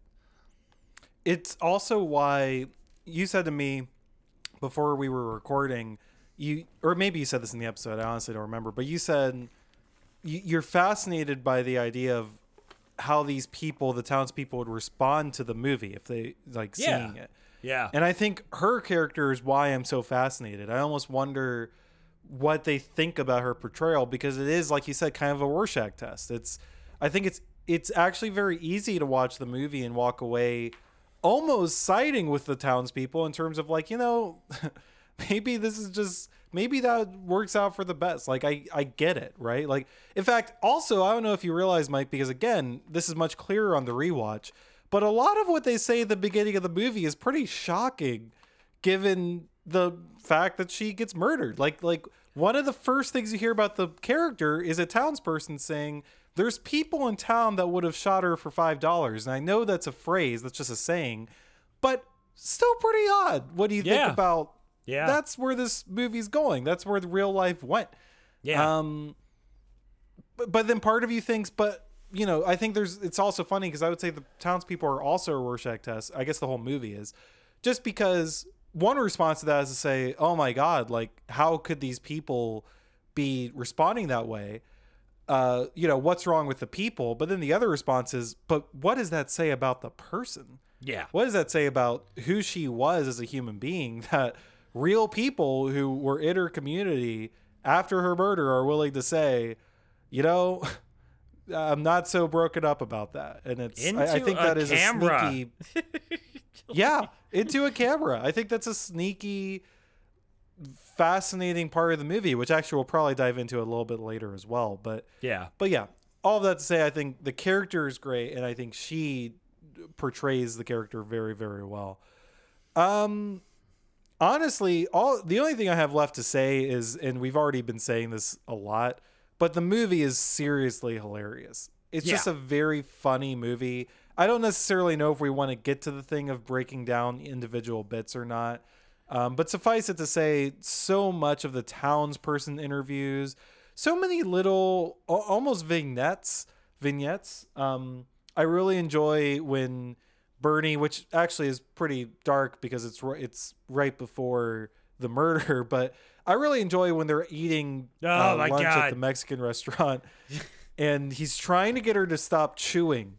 It's also why you said to me before we were recording you or maybe you said this in the episode i honestly don't remember but you said you- you're fascinated by the idea of how these people the townspeople would respond to the movie if they like Yeah. seeing it yeah. And i think her character is why i'm so fascinated. I almost wonder what they think about her portrayal because it is like you said kind of a rorschach test. It's i think it's it's actually very easy to watch the movie and walk away almost siding with the townspeople in terms of like you know [laughs] maybe this is just maybe that works out for the best. Like i i get it right? Like in fact also i don't know if you realize mike because again this is much clearer on the rewatch but a lot of what they say at the beginning of the movie is pretty shocking given the fact that she gets murdered. Like like one of the first things you hear about the character is a townsperson saying there's people in town that would have shot her for five dollars. And i know that's a phrase that's just a saying but still pretty odd what do you Yeah. think about Yeah. that's where this movie's going. That's where the real life went. Yeah. Um but, but then part of you thinks but you know i think there's it's also funny because i would say the townspeople are also a rorschach test i guess the whole movie is just because one response to that is to say oh my god like how could these people be responding that way? Uh you know what's wrong with the people? But then the other response is but what does that say about the person? Yeah. What does that say about who she was as a human being [laughs] that real people who were in her community after her murder are willing to say you know [laughs] i'm not so broken up about that and it's I, I think a that is camera. a sneaky [laughs] yeah into a camera i think that's a sneaky fascinating part of the movie which actually we'll probably dive into a little bit later as well but yeah but yeah, all of that to say, I think the character is great, and I think she portrays the character very, very well. Um, honestly, all the only thing I have left to say is, and we've already been saying this a lot, but the movie is seriously hilarious. It's just a very funny movie. I don't necessarily know if we want to get to the thing of breaking down individual bits or not. Um, but suffice it to say, so much of the townsperson interviews, so many little, almost vignettes, vignettes. Um, I really enjoy when Bernie, which actually is pretty dark because it's it's right before the murder, [laughs] but I really enjoy when they're eating Oh uh, lunch at the Mexican restaurant, [laughs] and he's trying to get her to stop chewing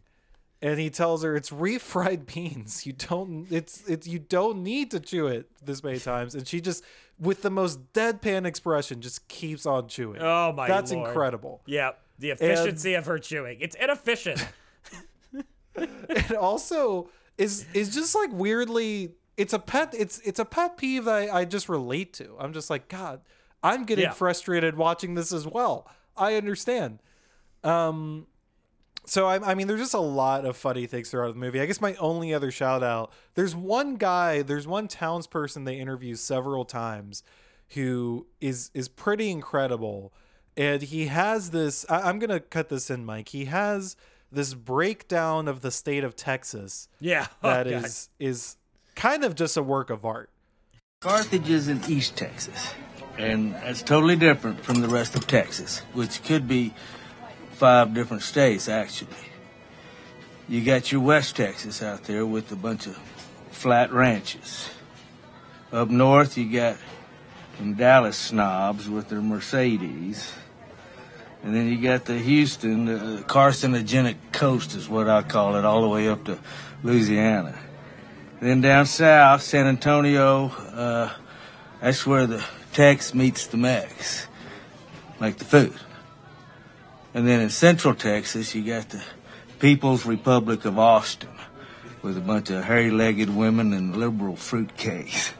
and he tells her it's refried [laughs] beans. You don't it's it's you don't need to chew it this many times. And she just with the most deadpan expression just keeps on chewing. Oh, my god. That's Lord. incredible. yeah The efficiency of her chewing. It's inefficient. [laughs] and also is is just like weirdly it's a pet it's it's a pet peeve that I, I just relate to. I'm just like, God, I'm getting Yeah. frustrated watching this as well. I understand. Um so I, I mean there's just a lot of funny things throughout the movie. I guess my only other shout out, there's one guy, there's one townsperson they interview several times who is is pretty incredible. And he has this I, I'm gonna cut this in, Mike. He has this breakdown of the state of Texas yeah. [laughs] Oh, that God. is is kind of just a work of art. Carthage is in East Texas, and that's totally different from the rest of Texas, which could be five different states, actually. You got your West Texas out there with a bunch of flat ranches. Up north, you got them Dallas snobs with their Mercedes. And then you got the Houston, the carcinogenic coast is what I call it, all the way up to Louisiana. Then down south, San Antonio, uh, that's where the Tex meets the Mex, like the food. And then in central Texas, you got the People's Republic of Austin, with a bunch of hairy-legged women and liberal fruitcakes.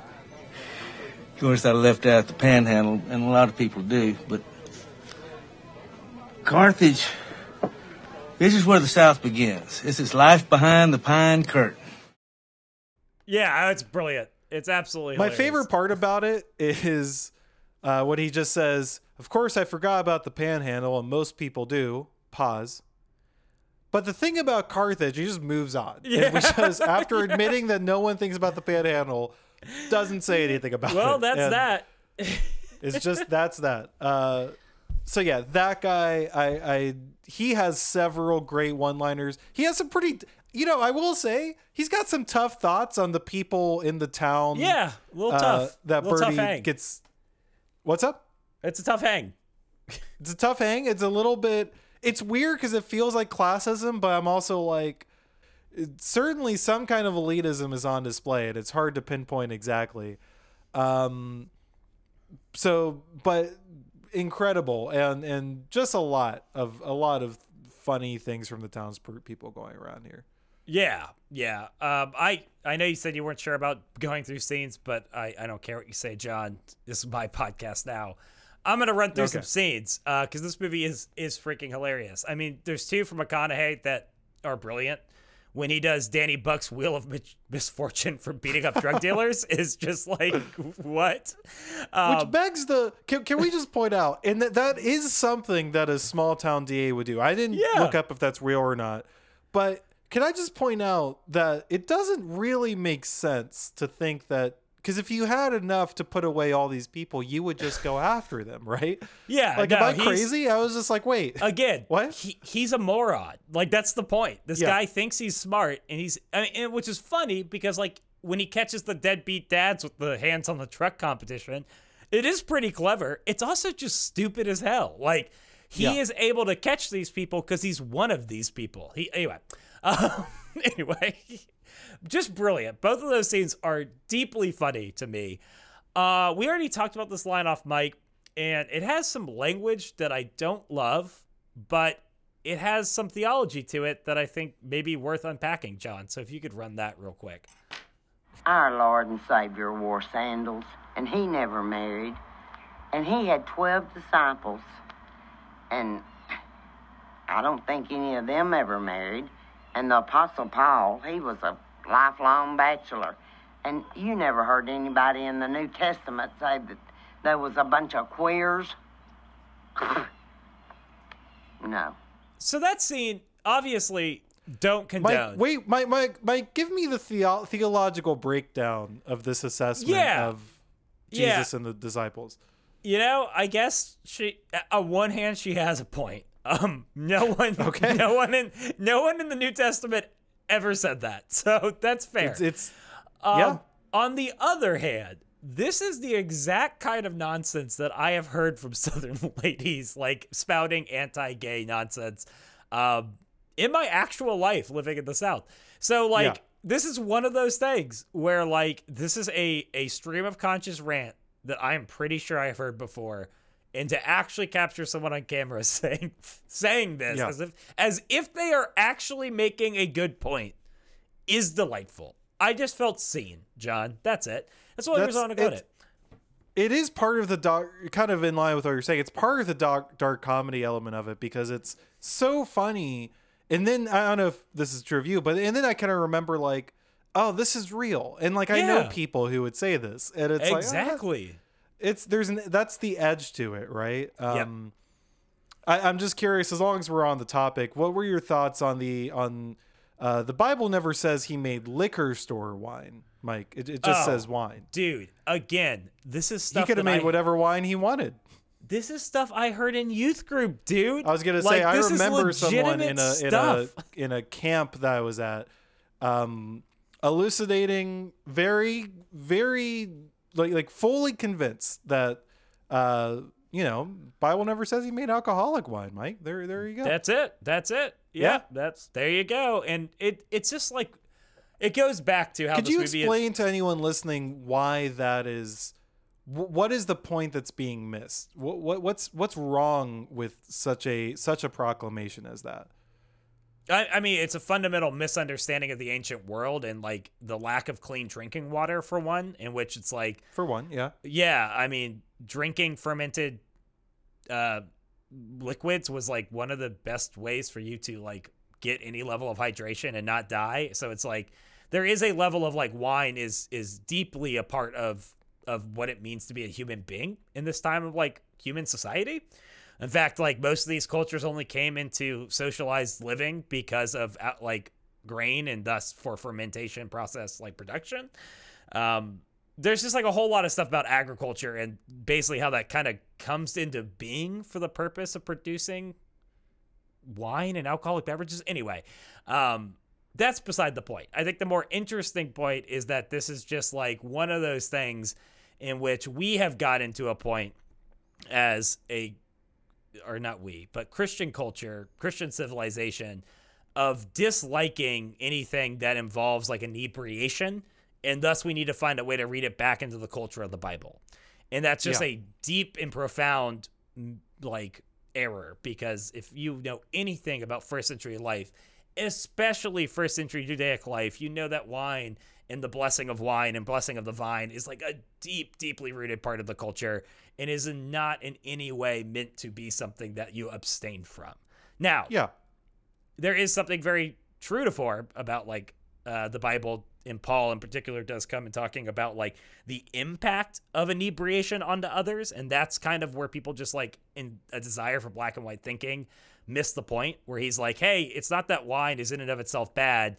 Of course, I left out the Panhandle, and a lot of people do, but Carthage, this is where the South begins. This is life behind the pine curtain. Yeah, it's brilliant. It's absolutely My favorite part about it is uh, what he just says. Of course, I forgot about the panhandle, and most people do. Pause. But the thing about Carthage, he just moves on. [laughs] Yeah. And Because after admitting that no one thinks about the panhandle, doesn't say anything about it. Well, that's And that. [laughs] It's just [laughs] that's that. Uh, so yeah, that guy, I, I, he has several great one-liners. He has some pretty, you know, I will say he's got some tough thoughts on the people in the town. Yeah, a little uh, tough. That little tough Birdie hang. gets. What's up? It's a tough hang. It's a tough hang. It's a little bit. It's weird because it feels like classism, but I'm also like, certainly some kind of elitism is on display, and it's hard to pinpoint exactly. Um, so, but incredible, and and just a lot of a lot of funny things from the townspeople going around here. Yeah, yeah. Um, I I know you said you weren't sure about going through scenes, but I, I don't care what you say, John. This is my [laughs] podcast now. I'm gonna run through some scenes because this movie is is freaking hilarious. I mean, there's two from McConaughey that are brilliant. When he does Danny Buck's Wheel of Misfortune for beating up drug [laughs] dealers is just like what? Um, Which begs the can, can we just point out and that that is something that a small town DA would do. I didn't Yeah. look up if that's real or not. But can I just point out that it doesn't really make sense to think that because if you had enough to put away all these people, you would just go [sighs] after them, right? Yeah, Like, no, am I crazy? I was just like, wait. again [laughs] What? he, he's a moron like that's the point this Yeah. guy thinks he's smart and he's I mean, and, which is funny because like when he catches the deadbeat dads with the hands on the truck competition it is pretty clever it's also just stupid as hell like he Yeah. is able to catch these people because he's one of these people he anyway um, [laughs] anyway just brilliant both of those scenes are deeply funny to me uh, we already talked about this line off mic, and it has some language that I don't love, but it has some theology to it that I think may be worth unpacking, John. So if you could run that real quick. Our Lord and Savior wore sandals, and he never married. And he had 12 disciples, and I don't think any of them ever married. And the Apostle Paul, he was a lifelong bachelor. And you never heard anybody in the New Testament say that there was a bunch of queers. [coughs] no. So that scene, obviously, don't condone. Mike, wait, Mike, Mike, Mike, give me the theo- theological breakdown of this assessment Yeah. of Yeah. Jesus and the disciples. you know, I guess she uh, on one hand she has a point. Um, no one, Okay. no one in no one in the New Testament ever said that, [laughs] so that's fair. It's, it's Um, yeah. On the other hand, this is the exact kind of nonsense that I have heard from [laughs] Southern ladies, like spouting anti-gay nonsense, um, in my actual life living in the South. So, like, Yeah. this is one of those things where, like, this is a a stream of conscious rant that I am pretty sure I've heard before, and to actually capture someone on camera [laughs] saying saying this Yeah. as if as if they are actually making a good point is delightful. I just felt seen, John. That's it. That's all I was That's- on it's- it. it is part of the dark kind of in line with what you're saying it's part of the dark dark comedy element of it because it's so funny and then i don't know if this is true of you but and then i kind of remember like oh this is real and like i know people who would say this and it's like ah, Exactly. It's there's an that's the edge to it right um I, i'm just curious as long as we're on the topic what were your thoughts on the on uh the bible never says he made liquor store wine mike it, it just Oh. says wine Dude, again, this is stuff. he could have made I- whatever wine he wanted This is stuff I heard in youth group, dude. I was gonna say Like, I remember someone in a in a in a camp that I was at, um, elucidating very very like like fully convinced that uh you know Bible never says he made alcoholic wine, Mike. There there you go. That's it. That's it. Yeah, Yeah. that's there you go. And it it's just like it goes back to how Could you movie is- explain to anyone listening why that is what is the point that's being missed? What, what what's what's wrong with such a such a proclamation as that? I, I mean, it's a fundamental misunderstanding of the ancient world and like the lack of clean drinking water, for one, in which it's like, For one, yeah. yeah, I mean, drinking fermented uh, liquids was like one of the best ways for you to like get any level of hydration and not die. So it's like there is a level of like wine is is deeply a part of of what it means to be a human being in this time of like human society. In fact, like most of these cultures only came into socialized living because of uh, like grain and thus for fermentation process like production. Um, there's just like a whole lot of stuff about agriculture and basically how that kind of comes into being for the purpose of producing wine and alcoholic beverages. Anyway, um, that's beside the point. I think the more interesting point is that this is just like one of those things in which we have gotten to a point as a or not we, but Christian culture, Christian civilization of disliking anything that involves like inebriation, and thus we need to find a way to read it back into the culture of the Bible. And that's just Yeah. a deep and profound like error because if you know anything about first century life, especially first century Judaic life, you know that wine and the blessing of wine and blessing of the vine is like a deep, deeply rooted part of the culture and is not in any way meant to be something that you abstain from. Now, Yeah. there is something very true to form about like uh, the Bible and Paul in particular does come and talking about like the impact of inebriation onto others, and that's kind of where people just like in a desire for black and white thinking miss the point where he's like, hey, it's not that wine is in and of itself bad.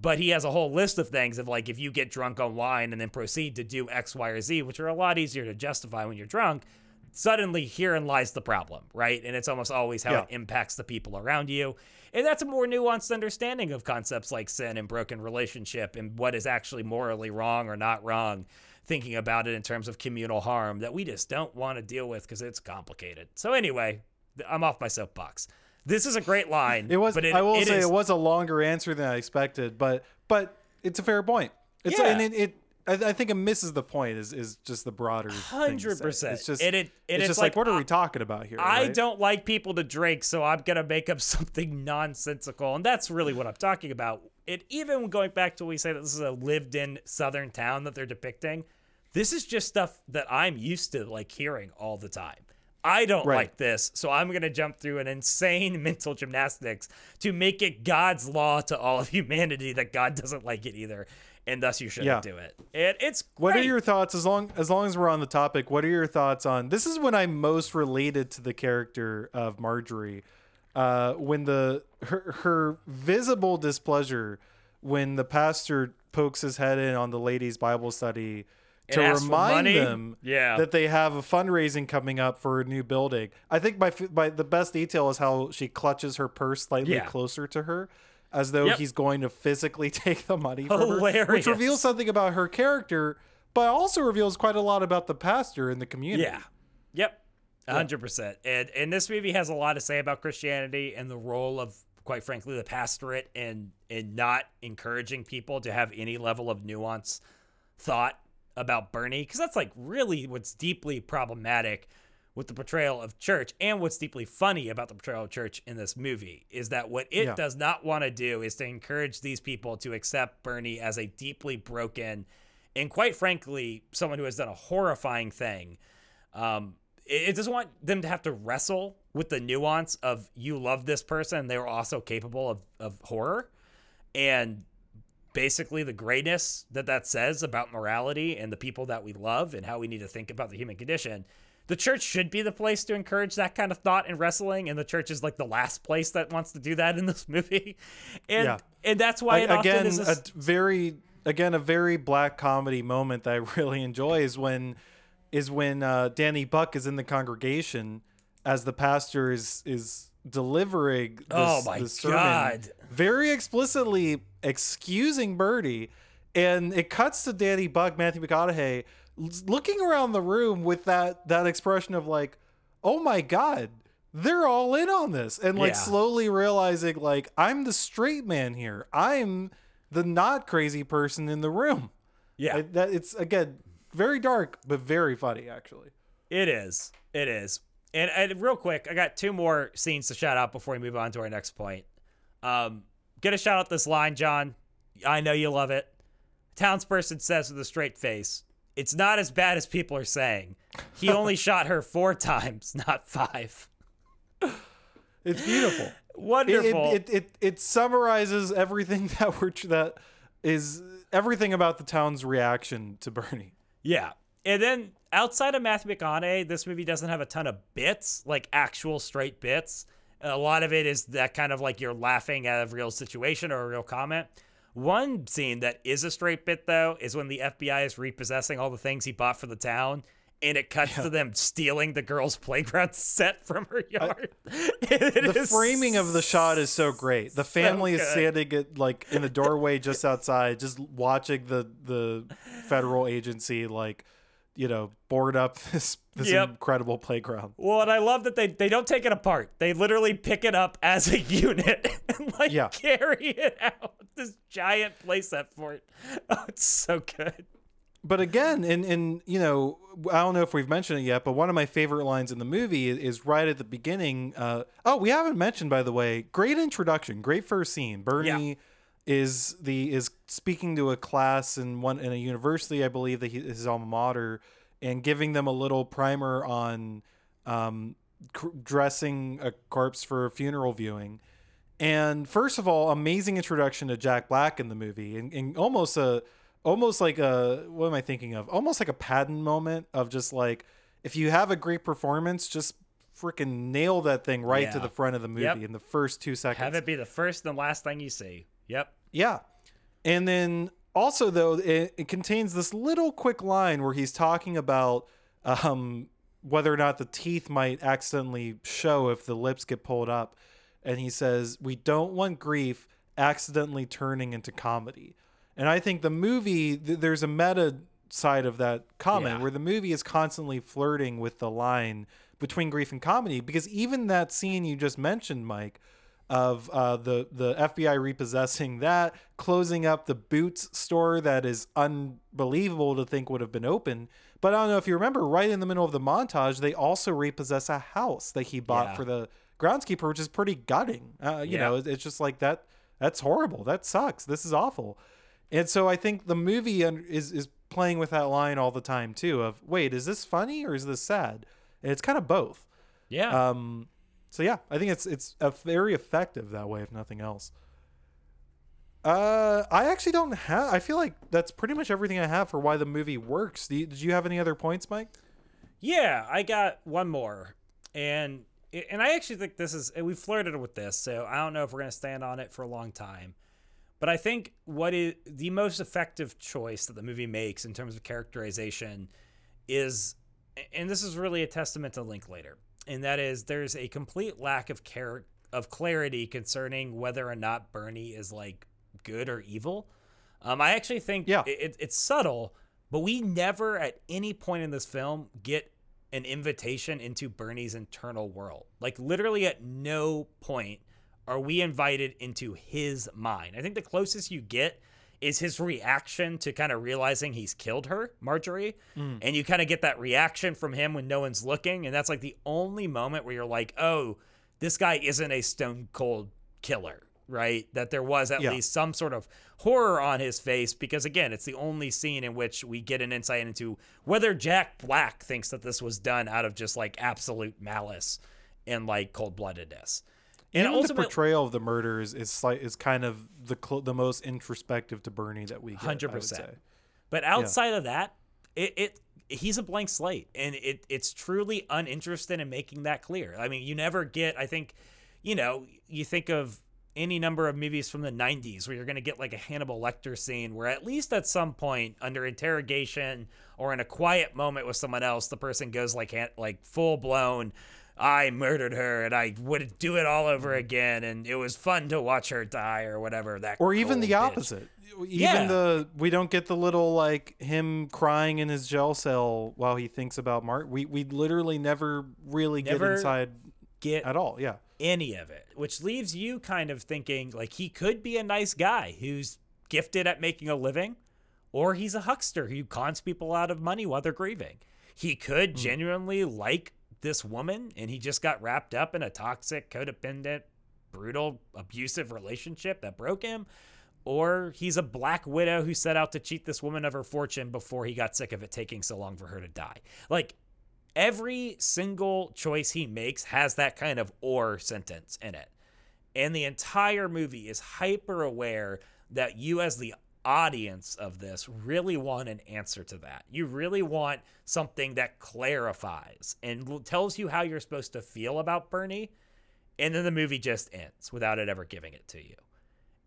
But he has a whole list of things of like if you get drunk on wine and then proceed to do X, Y, or Z, which are a lot easier to justify when you're drunk, suddenly herein lies the problem, right? And it's almost always how Yeah. it impacts the people around you. And that's a more nuanced understanding of concepts like sin and broken relationship and what is actually morally wrong or not wrong, thinking about it in terms of communal harm that we just don't want to deal with because it's complicated. So, anyway, I'm off my soapbox. This is a great line. It was. but it, I will it say is- it was a longer answer than I expected, but but it's a fair point. It's Yeah. and it. it I, think it misses the point. Is is just the broader. thing to say. Hundred percent. It's just. And it- and it's, it's just like, like, what are we talking about here? I right? don't like people to drink, so I'm gonna make up [laughs] something nonsensical, and that's really what I'm talking about. It even going back to when we say that this is a lived-in southern town that they're depicting. This is just stuff that I'm used to like hearing all the time. I don't Right. like this, so I'm gonna jump through an insane [laughs] mental gymnastics to make it God's law to all of [laughs] humanity that God doesn't like it either, and thus you shouldn't Yeah. do it. And it's What are your thoughts as long as long as we're on the topic? What are your thoughts on this? Is when I'm most related to the character of Marjorie, uh, when the her her visible displeasure when the pastor pokes his head in on the ladies' Bible study to And asks for remind them Yeah. that they have a fundraising coming up for a new building. I think f- by the best detail is how she clutches her purse slightly Yeah. closer to her. As though Yep. he's going to physically [laughs] take the money from her, which reveals something about her character, but also reveals quite a lot about the pastor in the community. Yeah. Yep. A hundred percent. And and this movie has a lot to say about Christianity and the role of, quite frankly, the pastorate and and not encouraging people to have any level of nuance thought about Bernie. Because that's like really what's deeply problematic with the portrayal of church and what's deeply funny about the portrayal of church in this movie is that what it Yeah. does not want to do is to encourage these people to accept Bernie as a deeply broken and quite frankly someone who has done a horrifying thing um, it, it doesn't want them to have to wrestle with the nuance of you love this person they were also capable of, of horror and basically the grayness that that says about morality and the people that we love and how we need to think about the human condition the church should be the place to encourage that kind of thought and wrestling and the church is like the last place that wants to do that in this [laughs] movie and Yeah. and that's why it I- often again is a this- very again a very black comedy moment that I [laughs] really enjoy is when is when uh, Danny Buck is in the congregation as the pastor is is delivering this, Oh my this sermon, God. Very explicitly excusing Bernie and it cuts to Danny Buck Matthew McConaughey looking around the room with that that expression of like oh my god they're all in on this and like Yeah. slowly realizing like i'm the straight man here i'm the not crazy person in the room yeah that it's again very dark but very funny actually It is. It is. And, and real quick, I got two more scenes to shout out before we move on to our next point. Um, get a shout out this line, John. I know you love it. Townsperson says with a straight face, "It's not as bad as people are saying. He [laughs] only shot her four times, not five. it's beautiful it, Wonderful. it, it, it, it summarizes everything [laughs] that we're tr- that is everything about the town's reaction to bernie Yeah. And then outside of Matthew McConaughey, this movie doesn't have a ton of bits, like actual straight bits. A lot of it is that kind of like you're laughing at a real situation or a real comment. One scene that is a straight bit though is when the FBI is repossessing all the things he bought for the town. And it cuts to them stealing the girl's playground [laughs] set from her yard. [laughs] It the framing of the shot is so great. The family is standing at like in the doorway just outside, just watching the the federal agency like you know board up [laughs] this this Yep. incredible playground. Well, and I love that they they don't take it apart. They literally pick it up as a [laughs] unit and like Yeah. carry it out. This giant playset for it. [laughs] Oh, it's so good. But again, in in you know, I don't know if we've mentioned it yet, but one of my favorite lines in the movie is, is right at the beginning. Uh, oh, we haven't mentioned by the way. Great introduction, great first scene. Bernie is the is speaking to a class in one in a university, I believe that he, his alma mater, and giving them a little primer on um, cr- dressing a corpse for a funeral viewing. And first of all, amazing introduction to Jack Black in the movie, and, and almost a, almost like a, what am I thinking of? Almost like a Patton moment of just like, if you have a great performance, just freaking nail that thing right to the front of the movie Yep. in the first two seconds. Have it be the first and last thing you see. Yep. Yeah. And then also though it, it contains this little quick line where he's talking about um whether or not the teeth might accidentally show if the lips get pulled up and he says we don't want grief accidentally turning into comedy. And I think the movie th- there's a meta side of that comment Yeah. where the movie is constantly flirting with the line between grief and comedy because even that scene you just mentioned Mike of uh, the the FBI repossessing that, closing up the Boots store that is unbelievable to think would have been open. But I don't know if you remember, right in the middle of the montage, they also repossess a house that he bought Yeah. for the groundskeeper, which is pretty gutting. Uh, you Yeah. know, it's just like that. That's horrible. That sucks. This is awful. And so I think the movie is is playing with that line all the time too. Of wait, is this funny or is this sad? And it's kind of both. Yeah. Um, so yeah, I think it's it's a very effective that way, if nothing else. Uh, I actually don't have. I feel like that's pretty much everything I have for why the movie works. You, did you have any other points, Mike? Yeah, I got one more, and and I actually think this is we flirted with this, so I don't know if we're gonna stand on it for a long time. But I think what is the most effective choice that the movie makes in terms of characterization is, and this is really a testament to Linklater, and that is there's a complete lack of care of clarity concerning whether or not Bernie is like good or evil. Um, I actually think Yeah. it, it- it's subtle, but we never at any point in this film get an invitation into Bernie's internal world. Like literally at no point are we invited into his mind. I think the closest you get is his reaction to kind of realizing he's killed her, Marjorie. Mm. And you kind of get that reaction from him when no one's looking. And that's like the only moment where you're like, oh, this guy isn't a stone cold killer, right? That there was at Yeah. least some sort of horror on his face because, again, it's the only scene in which we get an insight into whether Jack Black thinks that this was done out of just like absolute malice and like cold bloodedness. And Even the portrayal of the murders is slight is kind of the cl- the most introspective to Bernie that we get. Hundred percent. But outside of that, it, it he's a blank slate, and it it's truly uninterested in making that clear. I mean, you never get. I think, you know, you think of any number of movies from the 90s where you're going to get like a Hannibal Lecter scene where at least at some point under interrogation or in a quiet moment with someone else the person goes like like full blown I murdered her and I would do it all over mm-hmm. again and it was fun to watch her die or whatever that Or even the bitch. opposite. Even Yeah. the we don't get the little like him crying in his jail cell while he thinks about Mark. We we literally never really Never get inside get at all. Yeah. any of it, which leaves you kind of thinking like he could be a nice guy who's gifted at making a living, or he's a huckster who cons people out of money while they're grieving. He could hmm. genuinely like this woman and he just got wrapped up in a toxic, codependent, brutal, abusive relationship that broke him. Or he's a black widow who set out to cheat this woman of her fortune before he got sick of it taking so long for her to die. Like, every single choice he makes has that kind of or sentence in it. And the entire movie is hyper aware that you, as the audience of this, really want an answer to that. You really want something that clarifies and tells you how you're supposed to feel about Bernie. And then the movie just ends without it ever giving it to you.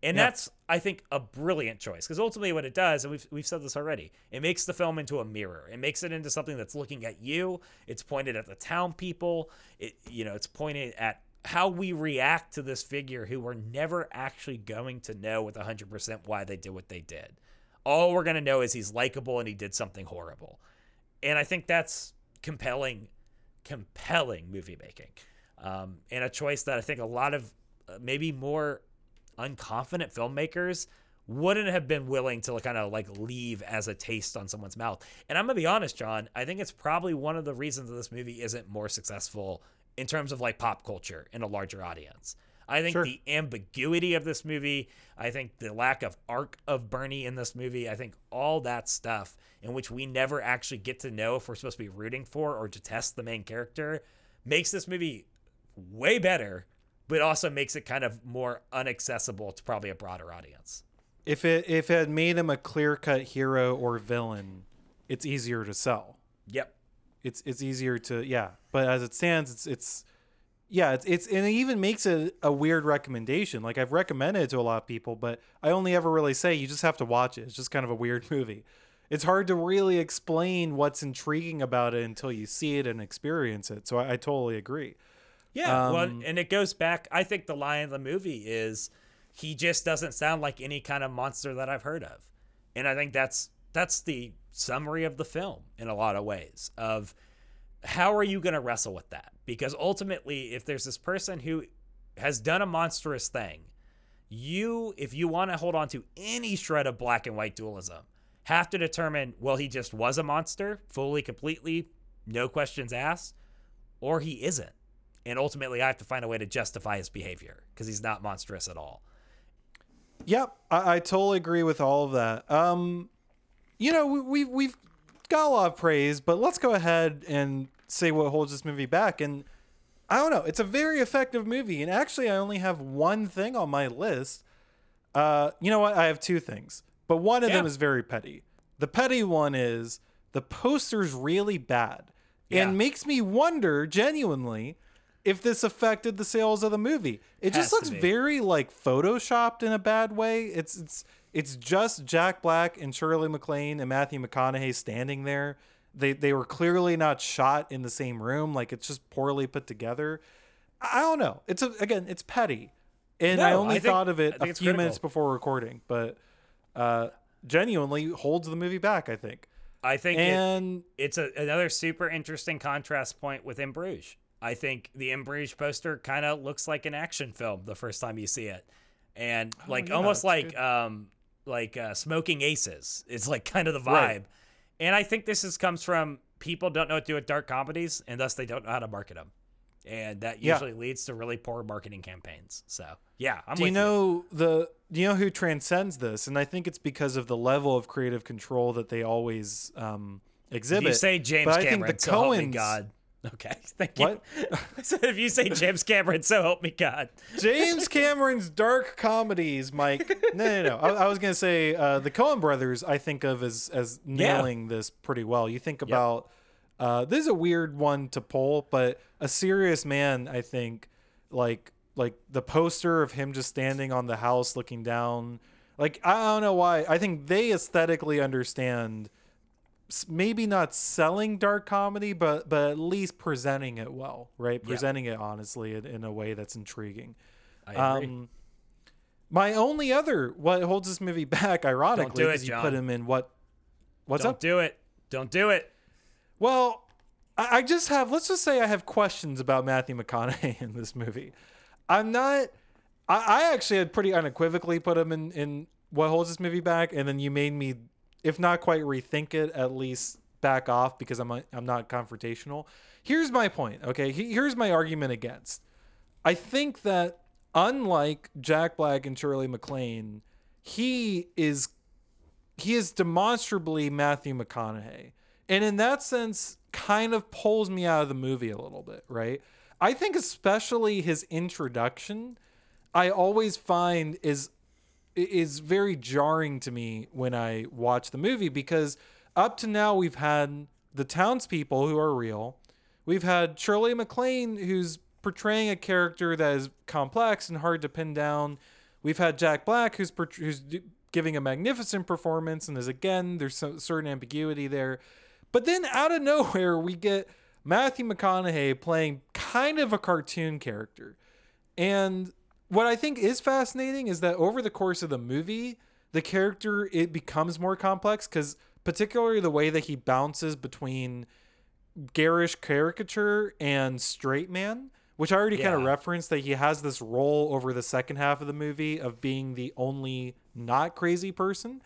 And Yeah. that's, I think, a brilliant choice because ultimately, what it does, and we've, we've said this already, it makes the film into a mirror. It makes it into something that's looking at you. It's pointed at the town people. It, you know, it's pointed at how we react to this figure who we're never actually going to know with 100% why they did what they did. All we're going to know is he's likable and he did something horrible. And I think that's compelling, compelling movie making. Um, and a choice that I think a lot of uh, maybe more unconfident filmmakers wouldn't have been willing to kind of like leave as a taste on someone's mouth. And I'm gonna be honest, John, I think it's probably one of the reasons that this movie isn't more successful in terms of like pop culture in a larger audience. I think Sure. the ambiguity of this movie, I think the lack of arc of Bernie in this movie, I think all that stuff in which we never actually get to know if we're supposed to be rooting for or to test the main character makes this movie way better, but also makes it kind of more unaccessible to probably a broader audience. If it if it had made him a clear cut hero or villain, it's easier to sell. Yep. It's it's easier to yeah. But as it stands, it's it's yeah, it's it's and it even makes it a weird recommendation. Like I've recommended it to a lot of people, but I only ever really say you just have to watch it. It's just kind of a weird [laughs] movie. It's hard to really explain what's intriguing about it until you see it and experience it. So I, I totally agree. Yeah. well, Um, and it goes back. I think the line of the movie is he just doesn't sound like any kind of monster that I've heard of, and I think that's that's the summary of the film in a lot of ways of how are you going to wrestle with that? Because ultimately, if there's this person who has done a monstrous thing, you, if you want to hold on to any shred of black and white dualism, have to determine well, he just was a monster, fully, completely, no questions asked, or he isn't. And ultimately, I have to find a way to justify his behavior because he's not monstrous at all. Yep, I, I totally agree with all of that. Um, you know, we, we've we've got a lot of praise, but let's go ahead and say what holds this movie back. And I don't know, it's a very effective movie. And actually, I only have one thing on my list. Uh, you know what? I have two things, but one of them is very petty. The petty one is the poster's really bad Yeah. and makes me wonder genuinely if this affected the sales of the movie. It Has just looks very like photoshopped in a bad way. It's it's it's just Jack Black and Shirley MacLaine and Matthew McConaughey standing there. They they were clearly not shot in the same room. Like it's just poorly put together. I don't know. It's a, again, it's petty, and I only I think- thought of it a few minutes before recording, but uh, genuinely holds the movie back. I think, I think it, and it's a, another super interesting contrast point with In Bruges. I think the In Bruges poster kind of looks like an action film the first time you see it, and like yeah, almost like good. um, like uh, smoking aces. It's like kind of the vibe, Right. and I think this is comes from people don't know what to do with dark comedies, and thus they don't know how to market them, and that Yeah. usually leads to really poor marketing campaigns. So yeah, I'm do you know the do you know who transcends this and i think it's because of the level of creative control that they always um If exhibit you say James but I Cameron, think the so help me Coens- God. Okay, [laughs] thank you. What? [laughs] If you say James Cameron, so help me God. James [laughs] Cameron's dark comedies, Mike. No, no, no. I, I was gonna say uh, the Coen Brothers. I think of as as nailing this pretty well. You think about uh, this is a weird one to pull, but a serious man. I think like like the poster of him just standing on the house looking down. Like I don't know why. I think they aesthetically understand. Maybe not selling dark comedy, but but at least presenting it well, right? Presenting it honestly in, in a way that's intriguing. I agree. Um, my only other what holds this movie [laughs] back, ironically, because you put him in what? What's up. Don't up? do it. Don't do it. Well, I, I just have. Let's just say I have questions about Matthew McConaughey [laughs] in this movie. I'm not. I, I actually had pretty unequivocally put him in in what holds this movie back, and then you made me, if not quite rethink it, at least back off because I'm I'm not confrontational. Here's my point. Okay, here's my argument against. I think that unlike Jack Black and Shirley MacLaine, he is he is demonstrably Matthew McConaughey. And in that sense, kind of pulls me out of the movie a little bit, right? I think especially his introduction, I always find is is very jarring to me when I watch the movie because up to now we've had the townspeople who are real. We've had Shirley MacLaine who's portraying a character that is complex and hard to pin down. We've had Jack Black who's who's giving a magnificent performance and is again there's some certain ambiguity there. But then out of [laughs] nowhere we get Matthew McConaughey playing kind of a cartoon character. And what I think is fascinating is that over the course of the movie, the character it becomes more complex because particularly the way that he bounces between garish caricature and straight man, which I already kind of referenced that he has this role over the second half of the movie of being the only not crazy person.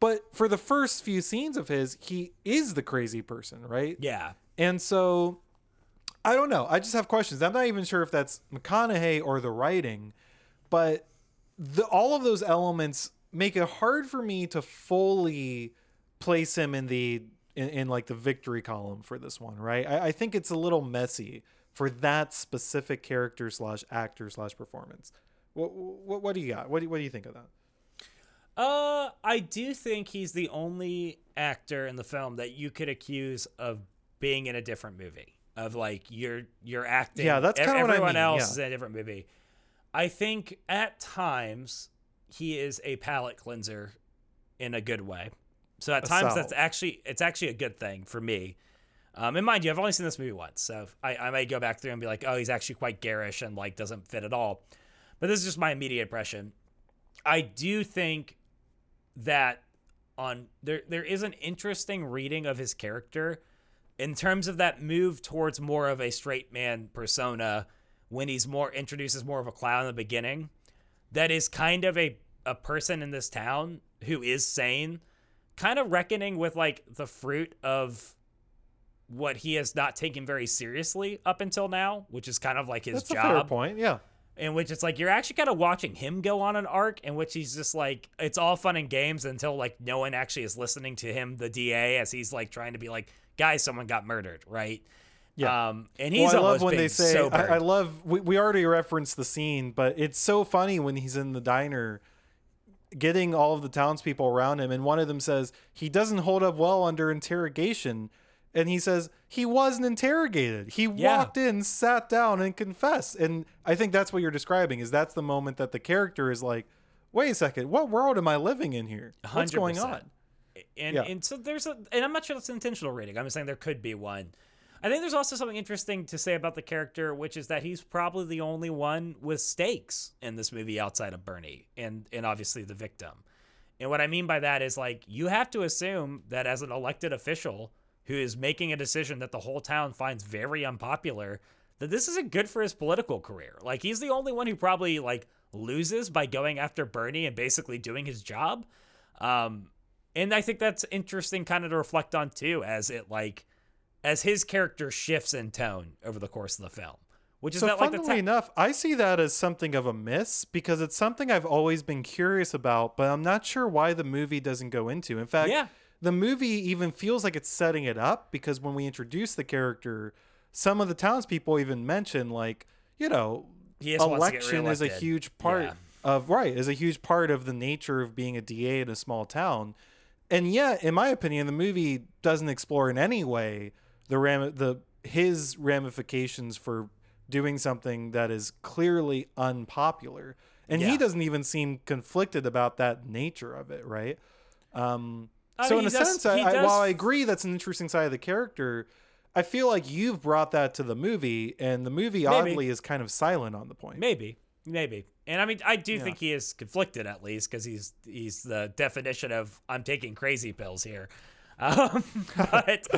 But for the first few scenes of his, he is the crazy person, right? Yeah. And so I don't know. I just have questions. I'm not even sure if that's McConaughey or the writing, but the, all of those elements make it hard for me to fully place him in the in, in like the victory column for this one, right? I, I think it's a little messy for that specific character slash actor slash performance. What, what what do you got? What do, what do you think of that? Uh, I do think he's the only actor in the film that you could accuse of being in a different movie. Of like you're you're acting. Yeah, that's kinda what I everyone mean, else yeah. is in a different movie. I think at times he is a palate cleanser in a good way. So at times that's actually it's actually a good thing for me. Um, and mind you, I've only seen this movie once, so I, I may go back through and be like, oh, he's actually quite garish and like doesn't fit at all. But this is just my immediate impression. I do think that on there there is an interesting reading of his character in terms of that move towards more of a straight man persona when he's more introduces more of a clown in the beginning that is kind of a a person in this town who is sane kind of reckoning with like the fruit of what he has not taken very seriously up until now which is kind of like his That's job a fair point. Yeah. in which it's like you're actually kind of watching him go on an arc in which he's just like it's all fun and games until like no one actually is listening to him the da as he's like trying to be like guys someone got murdered right Yeah. um and he's well, I love when they say. I, I love. We, we already referenced the scene, but it's so funny when he's in the diner, getting all of the townspeople around him, and one of them says he doesn't hold up well under interrogation, and he says he wasn't interrogated. He Yeah. walked in, sat down, and confessed. And I think that's what you're describing. Is that's the moment that the character is like, "Wait a second, what world am I living in here? What's going 100%. on?" And Yeah. and so there's a and I'm not sure that's an intentional reading. I'm just saying there could be one. I think there's also something interesting to say about the character, which is that he's probably the only one with stakes in this movie outside of Bernie and and obviously the victim. And what I mean by that is like you have to assume that as an elected official who is making a decision that the whole town finds very unpopular, that this isn't good for his political career. Like he's the only one who probably like loses by going after Bernie and basically doing his job. Um, and I think that's interesting, kind of to reflect on too, as it like as his character shifts in tone over the course of the film, which is so that like the funnily enough, I see that as something of a miss because it's something I've always been curious about, but I'm not sure why the movie doesn't go into. In fact, Yeah. the movie even feels like it's setting it up because when we introduce the character, some of the townspeople even mention like, you know, He just wants to get election is a huge part Yeah. of right, is a huge part of the nature of being a DA in a small town. And yet, in my opinion, the movie doesn't explore in any way the ram the his ramifications for doing something that is clearly unpopular. And Yeah. he doesn't even seem conflicted about that nature of it, right? Um, I so mean, in a sense, I, I, while I agree that's an interesting side of the character, I feel like you've brought that to the movie, and the movie oddly is kind of silent on the point. Maybe, maybe. And I mean, I do think he is conflicted at least because he's he's the definition of I'm taking crazy pills here. [laughs] Um, but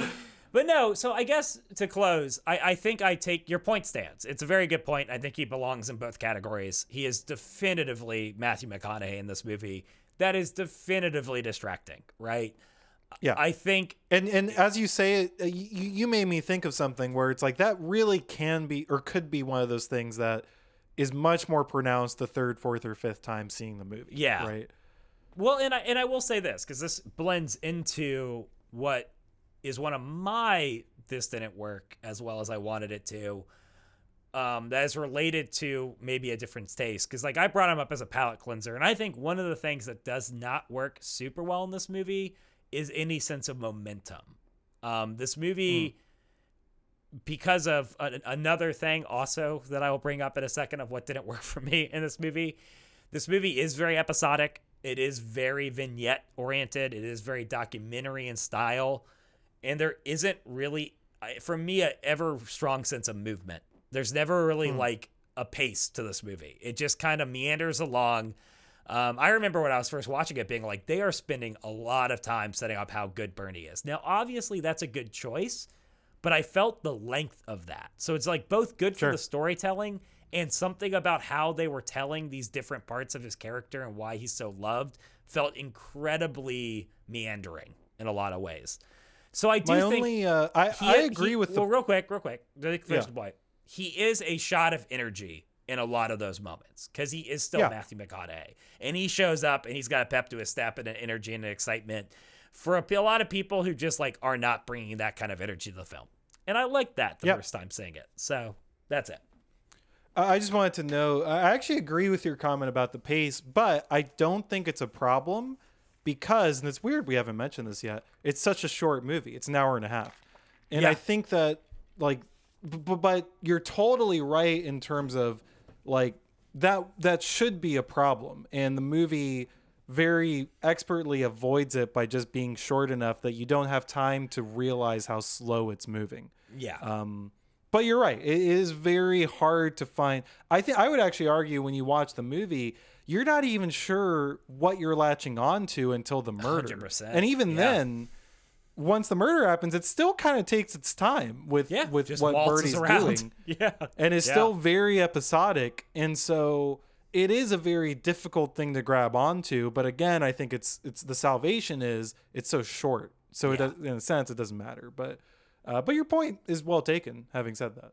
but no. So I guess to close, I, I think I take your point stands. It's a very good point. I think he belongs in both categories. He is definitively Matthew McConaughey in this movie. That is definitively distracting, right? Yeah. I think And and as you say it, uh, you, you made me think of something where it's like that really can be or could be one of those things that is much more pronounced the third, fourth, or fifth time seeing the movie. Yeah. Right. Well, and I and I will say this because this blends into what is one of my this didn't work as well as I wanted it to. Um, that is related to maybe a different taste because like I brought him up as a palate cleanser, and I think one of the things that does not work super well in this movie is any sense of momentum. Um, this movie, because of a, another thing also that I will bring up in a second of what didn't work [laughs] for me in this movie, this movie is very episodic. It is very vignette oriented. It is very documentary in style, and there isn't really, for me, a ever strong sense of movement. There's never really like a pace to this movie. It just kind of meanders along. Um, I remember when I was first watching it, being like, they are spending a lot of time setting up how good Bernie is. Now, obviously, that's a good choice, but I felt the length of that. So it's like both good Sure. for the storytelling and something about how they were telling these different parts of his character and why he's so loved felt incredibly meandering in a lot of ways. So I do My think only, uh, I he- I agree he- with the well, real quick, real quick. Finish Yeah. the point. He is a shot of energy in a lot of those moments because he is still Yeah. Matthew McConaughey, and he shows up and he's got a pep to his step and an energy and an excitement for a, a lot of people who just like are not bringing that kind of energy to the film. And I like that the Yep. first time seeing it. So that's it. I just wanted to know. I actually agree with your comment about the pace, but I don't think it's a problem because, and it's weird we haven't mentioned this yet. It's such a short movie. It's an hour and a half, and Yeah. I think that like, but, but you're totally right in terms of like that that should be a problem, and the movie very expertly avoids it by just being short enough that you don't have time to realize how slow it's moving. Yeah. Um, but you're right. It is very hard to find. I think I would actually argue when you watch the movie, you're not even sure what you're latching on to until the murder. 100%, And even yeah. then, once the murder happens, it still kind of takes its time with yeah. with what Bernie's around. doing [laughs] yeah. and it's Yeah. still very episodic and so it is a very difficult thing to grab onto but again i think it's it's the salvation is it's so short so it does, in a sense it doesn't matter but uh, but your point is well taken having said that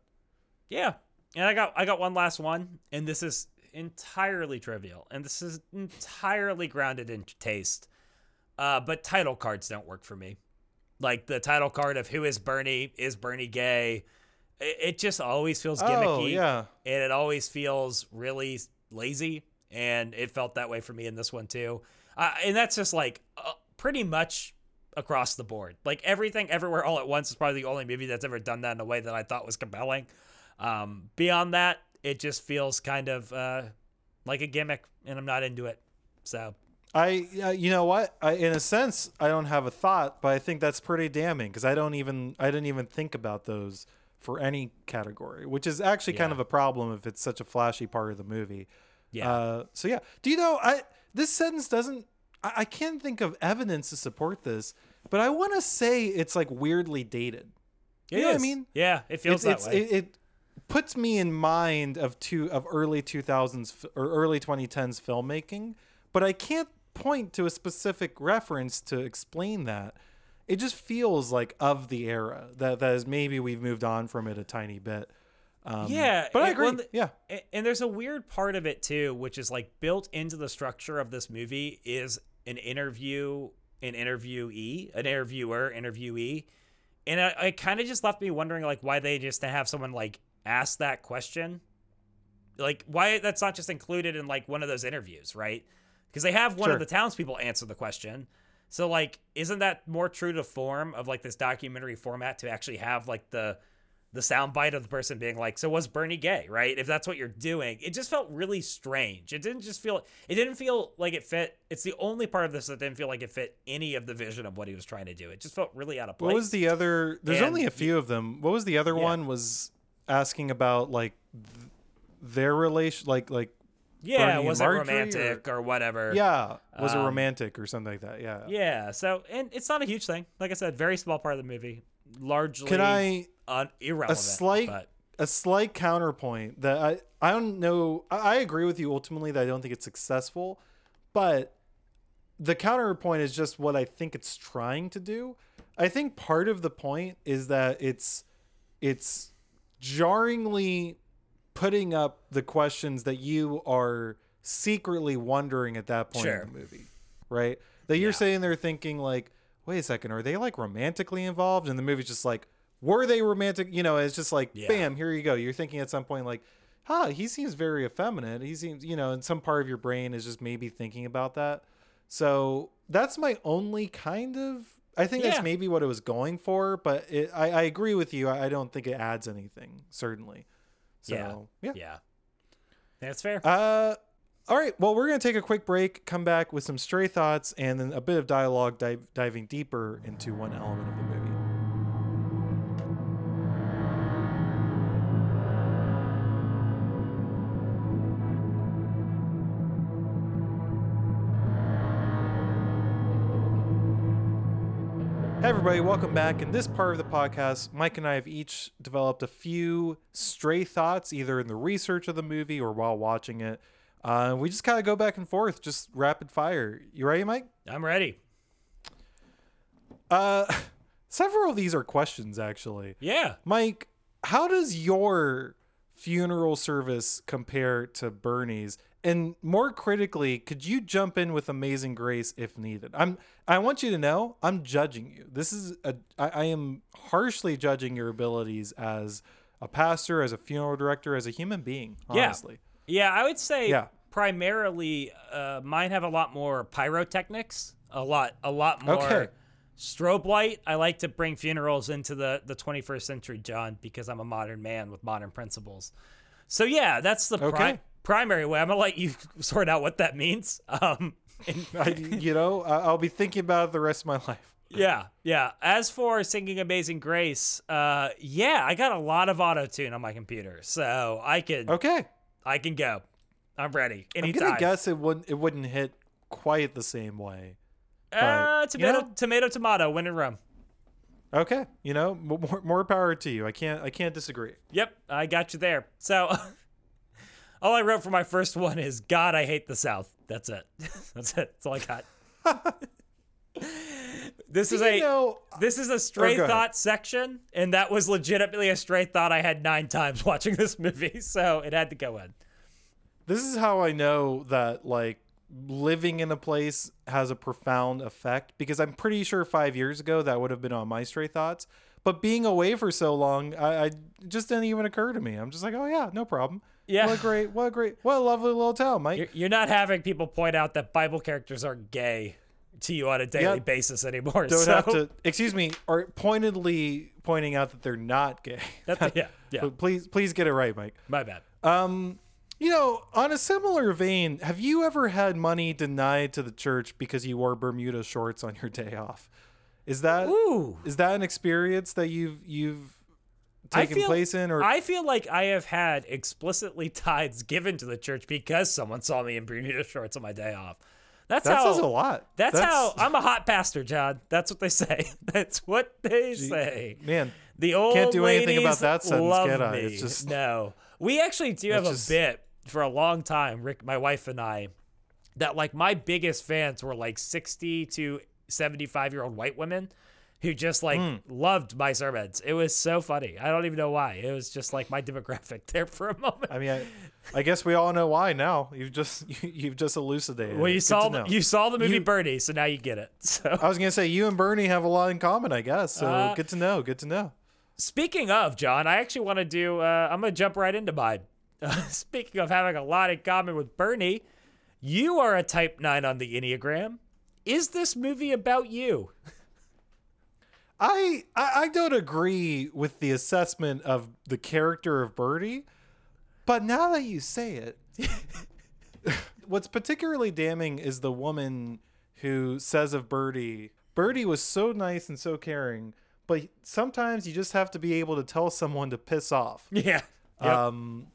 Yeah. And I got I got one last one, and this is entirely trivial, and this is entirely grounded in taste. Uh, but title cards don't work for me. Like the title card of who is Bernie? Is Bernie gay? It, it just always feels gimmicky. oh yeah and it always feels really lazy and it felt that way for me in this one too. Uh, and that's just like uh, pretty much across the board. Like everything everywhere all at once is probably the only movie that's ever done that in a way that i thought was compelling. Um, beyond that it just feels kind of uh, like a gimmick and i'm not into it. So I, uh, you know what? I, in a sense, I don't have a thought, but I think that's pretty damning because I don't even, I didn't even think about those for any category, which is actually kind of a problem if it's such a flashy part of the movie. Yeah. Uh, so yeah. Do you know? I this sentence doesn't. I, I can't think of evidence to support this, but I want to say it's like weirdly dated. It You know what I mean? yeah it feels it's, that it's, way It, it puts me in mind of two of early 2000s or early 2010s filmmaking, but I can't point to a specific reference to explain that. It just feels like of the era that that is maybe we've moved on from it a tiny bit. Um, yeah, but I agree. well, yeah, And there's a weird part of it too, which is like built into the structure of this movie is an interview, an interviewee, an interviewer, interviewee, and I, it kind of just left me wondering like why they just have someone like ask that question, like why that's not just included in like one of those interviews, right? Because they have one Sure. of the townspeople answer the question. So like, isn't that more true to form of like this documentary format to actually have like the the soundbite of the person being like, "So was Bernie gay?" Right? If that's what you're doing, it just felt really strange. It didn't just feel. It didn't feel like it fit. It's the only part of this that didn't feel like it fit any of the vision of what he was trying to do. It just felt really out of place. What was the other? There's And only a few of them. What was the other Yeah. one? Was asking about like th- their relation, like like Yeah, Bernie was it romantic or, whatever? yeah, was it Um, romantic or something like that? Yeah. Yeah. So, and it's not a huge thing. Like I said, very small part of the movie. Largely, Can I un- irrelevant. a slight but a slight counterpoint that I I don't know. I, I agree with you ultimately that I don't think it's successful, but the counterpoint is just what I think it's trying to do. I think part of the point is that it's it's jarringly putting up the questions that you are secretly wondering at that point Sure. in the movie, right? That you're Yeah. sitting there thinking like, wait a second, are they like romantically involved? And the movie's just like, were they romantic? You know, it's just like, Yeah. bam, here you go. You're thinking at some point like, huh, he seems very effeminate. He seems, you know, and some part of your brain is just maybe thinking about that. So that's my only kind of. I think Yeah. that's maybe what it was going for, but it, I, I agree with you. I, I don't think it adds anything, certainly. So yeah, yeah, yeah, that's fair. uh, all right. Well, we're going to take a quick break, come back with some stray thoughts, and then a bit of dialogue dive, diving deeper into one element of the movie. Everybody, welcome back. In this part of the podcast, Mike and I have each developed a few stray thoughts, either in the research of the movie or while watching it. Uh, we just kind of go back and forth, just rapid fire. You ready, Mike? I'm ready. Uh, [laughs] several of these are questions, actually. Yeah. Mike, how does your funeral service compare to Bernie's? And more critically, could you jump in with Amazing Grace if needed? I'm. I want you to know I'm judging you. This is a. I, I am harshly judging your abilities as a pastor, as a funeral director, as a human being. Honestly, Yeah, I would say Yeah. primarily uh, mine have a lot more pyrotechnics, a lot, a lot more Okay. strobe light. I like to bring funerals into the the 21st century, John, because I'm a modern man with modern principles. So yeah, that's the pri- primary way. I'm gonna let you [laughs] sort out what that means. Um, [laughs] and- I, you know, I- I'll be thinking about it the rest of my life. yeah, yeah. As for singing "Amazing Grace," uh, yeah, I got a lot of auto tune on my computer, so I can Okay, I can go. I'm ready Anytime. I'm gonna guess it wouldn't. It wouldn't hit quite the same way. Uh, but, you tomato, know- tomato, tomato, win and rum. Okay, you know, more, more power to you. I can't. I can't disagree. Yep, I got you there. So, [laughs] all I wrote for my first one is God, I hate the South. That's it. [laughs] That's it. That's all I got. [laughs] Uh, this is a know, this is a stray Oh, go ahead. thought section, and that was legitimately a stray thought I had nine times [laughs] watching this movie, so it had to go in. this is how I know that like living in a place has a profound effect because I'm pretty sure five years ago that would have been on my stray thoughts. But being away for so long, I, I just didn't even occur to me. I'm just like, oh yeah, no problem. Yeah. What a great, what a great, what a lovely little town, Mike. You're, you're not having people point out that Bible characters are gay to you on a daily Yeah. basis anymore. Don't so have to, excuse me, or pointedly pointing out that they're not gay. That- yeah, [laughs] yeah. Please, please get it right, Mike. My bad. Um, you know, on a similar vein, have you ever had money denied to the church because you wore Bermuda shorts on your day off? Is that is Ooh. is that an experience that you've you've taken feel- place in, or I feel like I have had explicitly [laughs] tithes given to the church because someone saw me in Bermuda [laughs] shorts on my day off. That's that how says a lot. That's, how I'm a hot pastor, John. That's what they say. [laughs] That's what they say. man. The old Can't do anything about that sentence, can I? It's just- no. We actually do have It's a just- bit for a long time. Rick, my wife and I, that like my biggest fans were like 60 to 75 year old white women who just like Hmm. loved my sermons. It was so funny. I don't even know why. It was just like my [laughs] demographic there for a moment. I mean, I, I guess we all know why now. You've just [laughs] you, have just elucidated. well, you saw the, you saw the movie You- Bernie, so now you get it. [laughs] So I was gonna say you and Bernie have a lot in common, I guess. So Uh, good to know. Good to know. Speaking of John, I actually want to do. Uh, I'm gonna jump right into mine. speaking of having a lot in common with Bernie, you are a Type Nine on the Enneagram. Is this movie about you? I, I I don't agree with the assessment of the character of Bernie, but now that you say it, [laughs] what's particularly damning is the woman who says of Bernie, Bernie was so nice and so caring, but sometimes you just have to be able to tell someone to piss off. [laughs] Yeah. Um,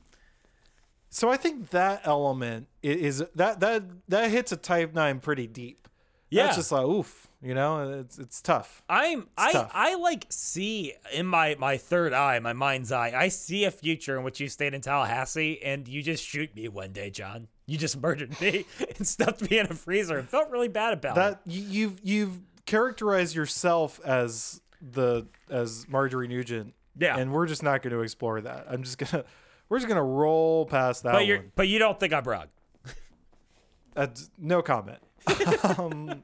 so I think that element is that that that hits a Type Nine pretty deep. Yeah. That's just like oof, you know, it's it's tough. I'm I tough. I like see in my my third eye, my mind's eye. I see a future in which you stayed in Tallahassee and you just shoot me one day, John. You just [laughs] murdered me and stuffed me in a freezer and felt really bad about it. that you, you've you've characterized yourself as the as Marjorie Nugent. Yeah. and we're just not going to explore that. I'm just gonna we're just gonna roll past that But you're but you don't think I'm wrong. That's no comment. Um,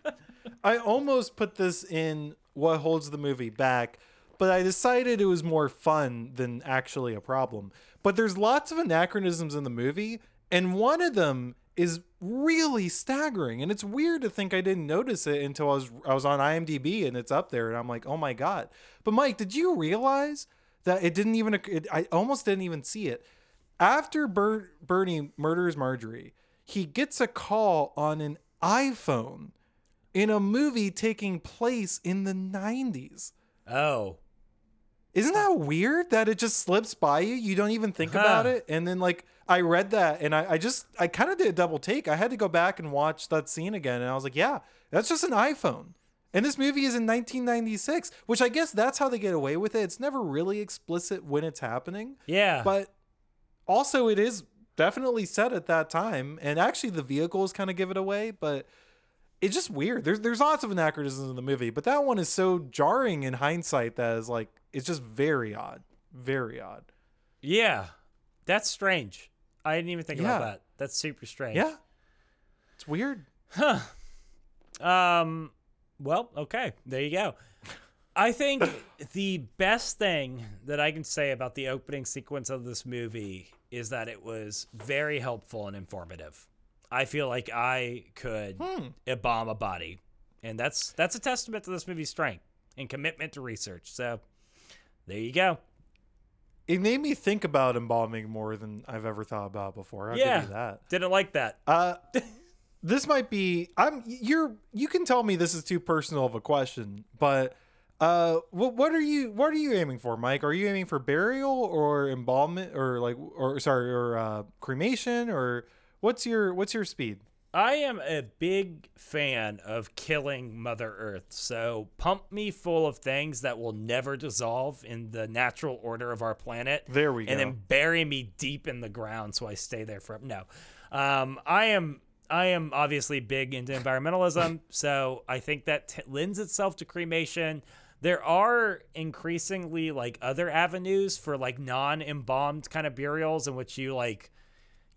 I almost put this in what holds the movie back, but I decided it was more fun than actually a problem. But there's lots of anachronisms in the movie, and one of them is really staggering. And it's weird to think I didn't notice it until I was I was on IMDb and it's up there, and I'm like, oh my god. But Mike, did you realize that it didn't even? It, I almost didn't even see it after Ber- Bernie murders Marjorie, he gets a call on an iPhone in a movie taking place in the 90s. Oh. Isn't that weird that it just slips by you? You don't even think about it. And then, like, I read that and I, I just, I kind of did a double take. I had to go back and watch that scene again. And I was like, yeah, that's just an iPhone. And this movie is in 1996, which I guess that's how they get away with it. It's never really explicit when it's happening. Yeah. But also, it is definitely set at that time, and actually, the vehicles kind of give it away. But it's just weird. There's there's lots of anachronisms in the movie, but that one is so jarring in hindsight that is like it's just very odd, very odd. yeah. That's strange. I didn't even think about that. That's super strange. Yeah, it's weird. Huh. Um. Well, okay. There you go. I think the best thing that I can say about the opening sequence of this movie is that it was very helpful and informative. I feel like I could embalm a body, and that's that's a testament to this movie's strength and commitment to research. So, there you go. It made me think about embalming more than I've ever thought about before. I'll yeah, give you that. didn't like that. Uh, this might be. I'm. You're. You can tell me this is too personal of a question, but uh, what what are you what are you aiming for, Mike? Are you aiming for burial or embalmment or like or sorry or uh, cremation or what's your what's your speed? I am a big fan of killing Mother Earth. So pump me full of things that will never dissolve in the natural order of our planet. There we go, And then bury me deep in the ground so I stay there for no. Um, I am I am obviously big into environmentalism, [laughs] so I think that t- lends itself to cremation. There are increasingly like other avenues for like non-embalmed kind of burials in which you like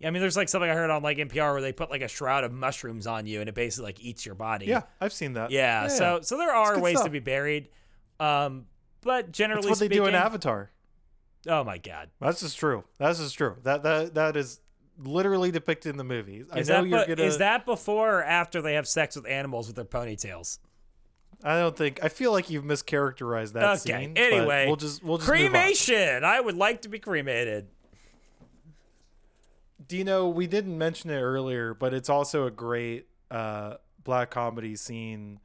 I mean, there's like something I heard on like NPR where they put like a shroud of mushrooms on you and it basically like eats your body. Yeah, I've seen that. Yeah. So so there are ways to be buried. Um, but generally that's what they do in Avatar. oh my god, That's just true. That's just true. That that that is literally depicted in the movie. I is know that you're gonna. is that before or after they have sex with animals with their ponytails? I don't think. I feel like you've mischaracterized that okay. scene. anyway, we'll just we'll just cremation. I would like to be cremated. Dino, we didn't mention it earlier, but it's also a great uh, black comedy scene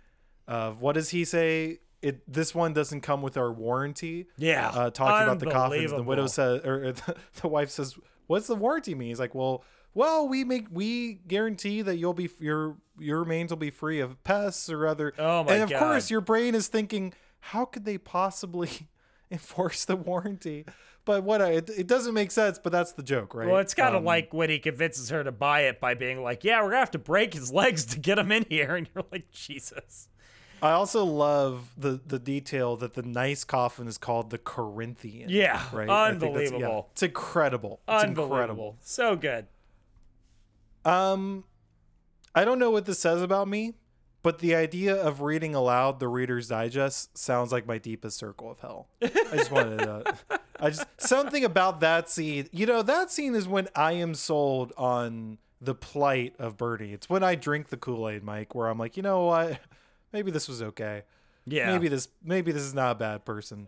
of what does he say? It this one doesn't come with our warranty. Yeah. uh, talking about the coffins. The widow says, or the, [laughs] the wife says, "What's the warranty mean?" He's like, "Well, well, we make we guarantee that you'll be your your remains will be free of pests or other." Oh my And of course, your brain is thinking, "How could they possibly?" [laughs] enforce the warranty. But what I, it, it doesn't make sense, but that's the joke, right? Well, it's kind of Um, like when he convinces her to buy it by being like, "Yeah, we're gonna have to break his legs to get him in here," [laughs] and you're like, "Jesus." I also love the the detail that the nice coffin is called the Corinthian. Yeah, right. I think that's- yeah, unbelievable. it's incredible. It's Unbelievable. incredible. So good. Um, I don't know what this says about me, but the idea of reading aloud the Reader's Digest sounds like my deepest circle of hell. I just wanted to. I just something about that scene. You know, that scene is when I am sold on the plight of Bernie. It's when I drink the Kool Aid, Mike, where I'm like, you know what? Maybe this was okay. Yeah. Maybe this. Maybe this is not a bad person.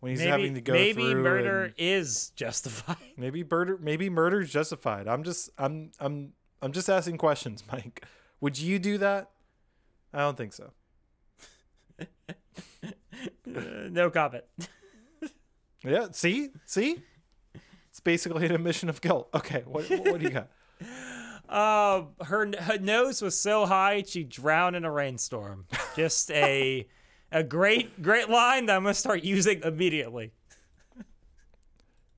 When he's maybe having to go maybe through murder and- is justified. Maybe murder maybe murder's justified. I'm just I'm I'm I'm just asking questions, [laughs] Mike. Would you do that? I don't think so. [laughs] no comment. [laughs] Yeah, see? See? It's basically an admission of guilt. Okay, what what do you got? Uh, her her nose was so high she drowned in a rainstorm. Just a a great great line that I'm gonna start using immediately.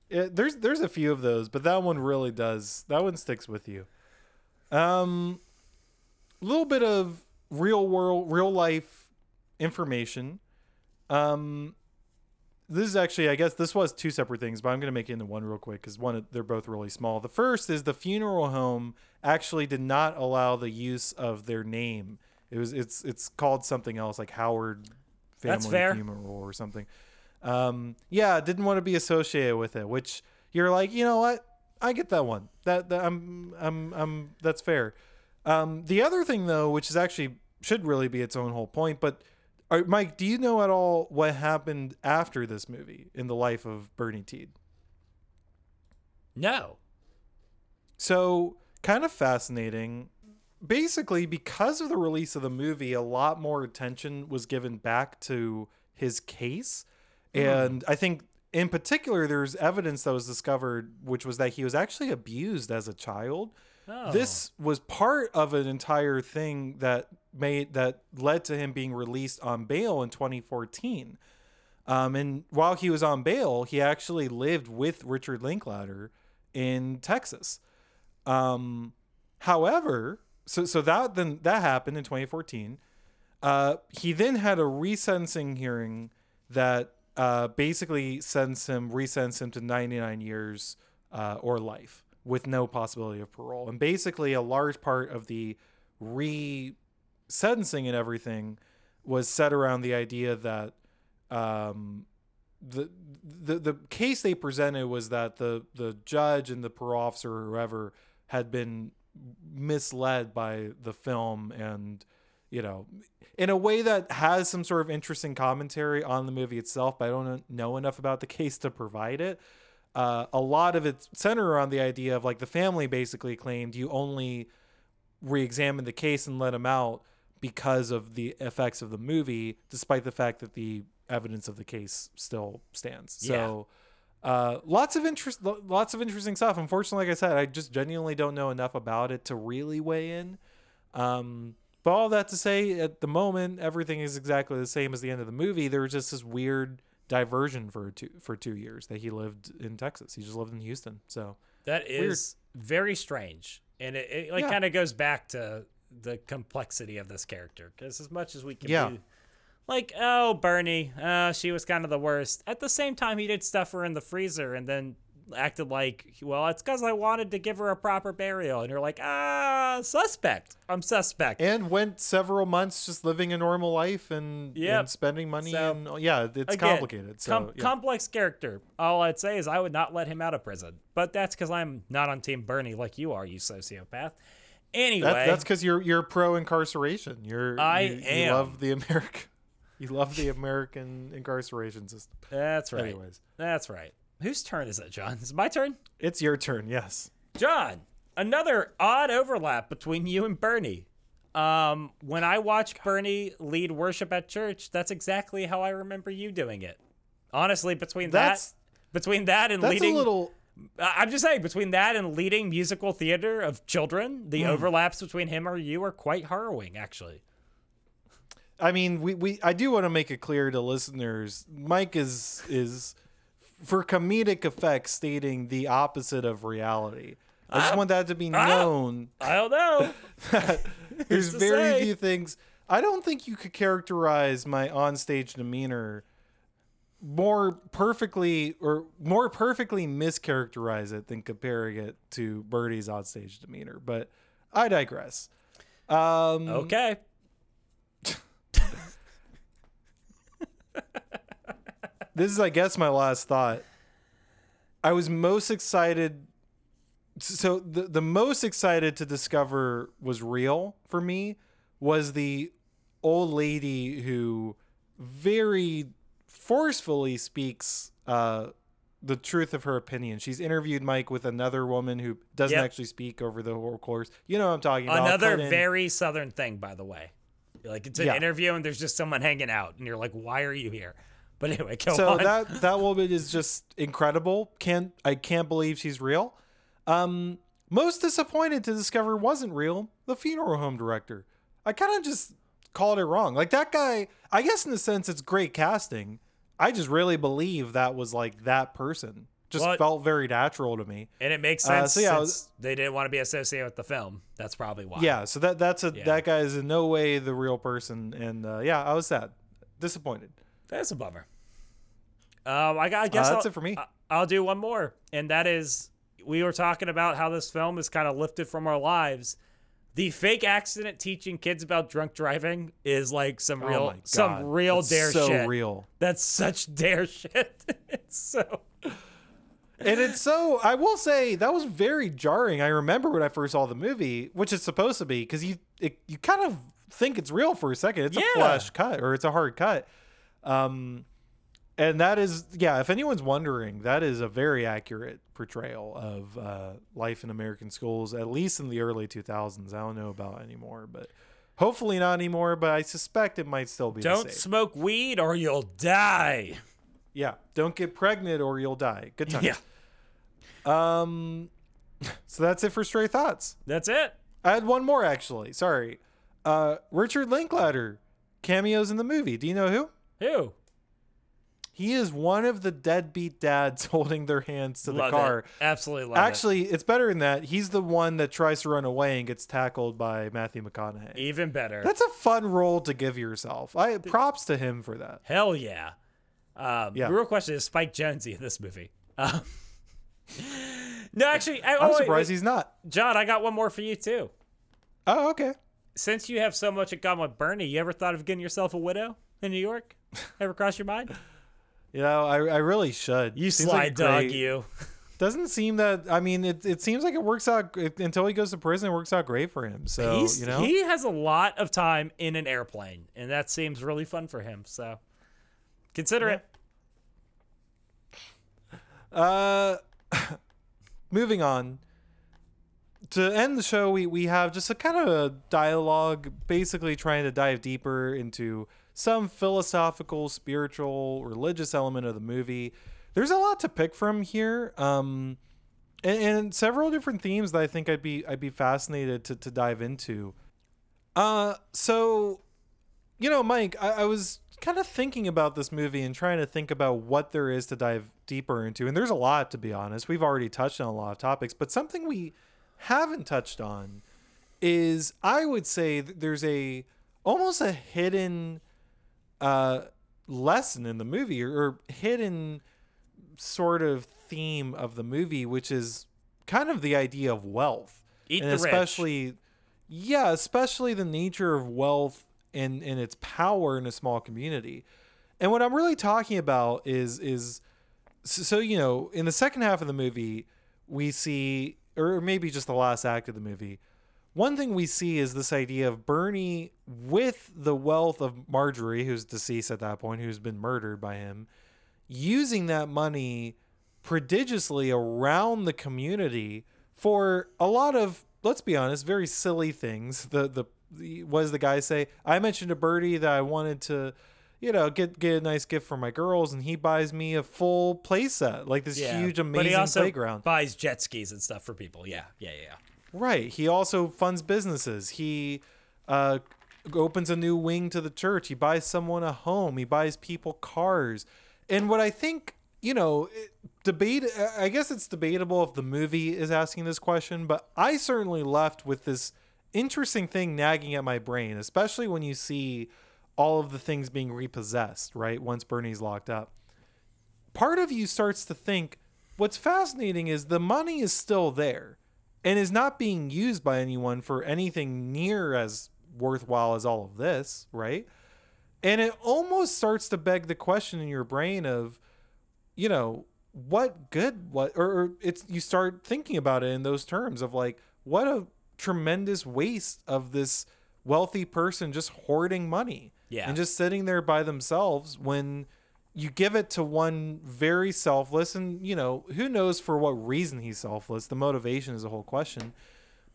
Yeah, there's there's a few of those, but that one really does. That one sticks with you. Um a little bit of real world real life information. Um this is actually I guess this was two separate things, but I'm going to make it into one real quick cuz one they're both really small. The first is the funeral home actually did not allow the use of their name. It was it's it's called something else like Howard Family Funeral or something. Um, yeah, didn't want to be associated with it, which you're like, you know what? I get that one. That, that I'm, I'm, I'm, that's fair. Um, the other thing though, which is actually should really be its own whole point, but are, Mike, do you know at all what happened after this movie in the life of Bernie Tiede? No. So, kind of fascinating. Basically, because of the release of the movie, a lot more attention was given back to his case. And I think, in particular, there's evidence that was discovered, which was that he was actually abused as a child. This was part of an entire thing that made that led to him being released on bail in 2014. Um, and while he was on bail, he actually lived with Richard Linklater in Texas. Um, however, so so that then that happened in 2014. Uh, he then had a resentencing hearing that uh, basically sends him, resentenced him to 99 years uh, or life with no possibility of parole. And basically, a large part of the re sentencing and everything was set around the idea that um, the, the the case they presented was that the the judge and the parole officer or whoever had been misled by the film and you know in a way that has some sort of interesting commentary on the movie itself but i don't know enough about the [laughs] case to provide it uh, a lot of it centered around the idea of like the family basically claimed you only re-examine the case and let him out because of the effects of the movie, despite the fact that the evidence of the case still stands. Yeah. So, uh, lots of interest, lots of interesting stuff. Unfortunately, like I said, I just genuinely don't know enough about it to really weigh in. Um, but all that to say, at the moment, everything is exactly the same as the end of the movie. There was just this weird diversion for two for two years that he lived in Texas. He just lived in Houston. So That is very strange, and it, it like Yeah. kind of goes back to the complexity of this character. Because as much as we can Yeah. be like, oh, Bernie, uh, she was kind of the worst. At the same time, he did stuff her in the freezer and then acted like, well, it's because I wanted to give her a proper burial, and you're like, ah, suspect. I'm suspect. and went several months just living a normal life and, Yep. and spending money So, and yeah, it's Again, complicated. So com- yeah. complex character. All I'd say is I would not let him out of prison, but that's because I'm not on Team Bernie like you are, you sociopath. Anyway, That, that's because you're you're pro incarceration. You're I you, You love the American. [laughs] You love the American incarceration system. That's right. Anyways. That's right. Whose turn is it, John? Is it my turn? It's your turn. Yes. John, another odd overlap between you and Bernie. Um, when I watch Bernie lead worship at church, that's exactly how I remember you doing it. Honestly, between That's that between that and that's leading a little. I'm just saying, between that and leading musical theater of children, the overlaps between him or you are quite harrowing, actually. I mean, we, we I do want to make it clear to listeners. Mike is is for comedic effect stating the opposite of reality. I just want that to be known. I don't know. [laughs] [laughs] There's very say? few things. I don't think you could characterize my onstage demeanor more perfectly or more perfectly mischaracterize it than comparing it to Bernie's onstage demeanor. But I digress. Um, okay. [laughs] this is, I guess, my last thought. I was most excited. So the the most excited to discover was real for me was the old lady who very forcefully speaks uh, the truth of her opinion. She's interviewed Mike with another woman who doesn't Yep. actually speak over the whole course. You know what I'm talking about. Another very southern thing, by the way. Like it's an Yeah. interview and there's just someone hanging out, and you're like, "Why are you here?" But anyway, so on. that that woman is just incredible. Can't I can't believe she's real. Um, most disappointed to discover wasn't real. The funeral home director. I kind of just called it wrong. Like that guy. I guess in a sense it's great casting. I just really believe that was like that person. Just Well, felt very natural to me. and it makes Uh, sense so yeah, since was- they didn't want to be associated with the film. That's probably why. Yeah. So that that's a Yeah. that guy is in no way the real person. And uh, yeah, I was sad, disappointed. That's a bummer. Um, I, I guess Uh, that's I'll, it for me. I'll do one more, and that is we were talking about how this film is kind of lifted from our lives. The fake accident teaching kids about drunk driving is like some Oh real, some real That's DARE so shit. real. That's such [laughs] DARE shit. it's so. and it's so I will say that was very jarring. I remember when I first saw the movie, which it's supposed to be, because you it, you kind of think it's real for a second. It's Yeah. a flash cut or it's a hard cut. Um, and that is yeah. If anyone's wondering, that is a very accurate portrayal of uh, life in American schools, at least in the early 2000s. I don't know about anymore, but hopefully not anymore. But I suspect it might still be. Don't same. smoke weed or you'll die. Yeah, don't get pregnant or you'll die. Good time Yeah, Um, [laughs] so that's it for stray thoughts. that's it. I had one more actually. Sorry. Uh, Richard Linklater cameos in the movie. Do you know who? Who? He is one of the deadbeat dads [laughs] holding their hands to Love the car. it. Absolutely love it. Actually, it's better than that. He's the one that tries to run away and gets tackled by Matthew McConaughey. Even better. That's a fun role to give yourself. I props to him for that. Hell yeah. Um, Yeah. The real question is Spike Jonesy in this movie. Um, [laughs] no, actually, I, I'm oh, surprised wait. he's not. John, I got one more for you too. Oh, okay. Since you have so much in common with Bernie, you ever thought of getting yourself a widow in New York? [laughs] ever crossed your mind? You know, I, I really should. You Seems slide like dog, great- you. Doesn't seem that. I mean, it, it seems like it works out it, until he goes to prison. It works out great for him. So He's, you know, He has a lot of time in an airplane, and that seems really fun for him. So consider it. Uh, [laughs] moving on. To end the show, we, we have just a kind of a dialogue, basically trying to dive deeper into some philosophical, spiritual, religious element of the movie. There's a lot to pick from here, um, and, and several different themes that I think I'd be I'd be fascinated to, to dive into. Uh, so you know, Mike, I, I was kind of thinking about this movie and trying to think about what there is to dive deeper into. And there's a lot, to be honest. We've already touched on a lot of topics, but something we haven't touched on is I would say there's a almost a hidden uh, lesson in the movie or, or hidden sort of theme of the movie, which is kind of the idea of wealth. Eat and the rich. especially yeah, especially the nature of wealth and, and its power in a small community. And what I'm really talking about is is so, so you know, in the second half of the movie, we see or maybe just the last act of the movie, one thing we see is this idea of Bernie with the wealth of Marjorie, who's deceased at that point, who's been murdered by him, using that money prodigiously around the community for a lot of, let's be honest, very silly things. The the, the what does the guy say? I mentioned to Bernie that I wanted to, you know, get get a nice gift for my girls, and he buys me a full playset, like this Yeah. huge, but he amazing also playground. buys jet skis and stuff for people. Yeah, yeah, yeah. Right. He also funds businesses. He uh, opens a new wing to the church. He buys someone a home. He buys people cars. And what I think, you know, debate, I guess it's debatable if the movie is asking this question, but I certainly left with this interesting thing nagging at my brain, especially when you see all of the things being repossessed, right? Once Bernie's locked up. Part of you starts to think what's fascinating is the money is still there and is not being used by anyone for anything near as worthwhile as all of this, right? And it almost starts to beg the question in your brain of, you know, what good what or, it's you start thinking about it in those terms of like what a tremendous waste of this wealthy person just hoarding money Yeah. and just sitting there by themselves when you give it to one very selfless and you know who knows for what reason he's selfless? The motivation is a whole question.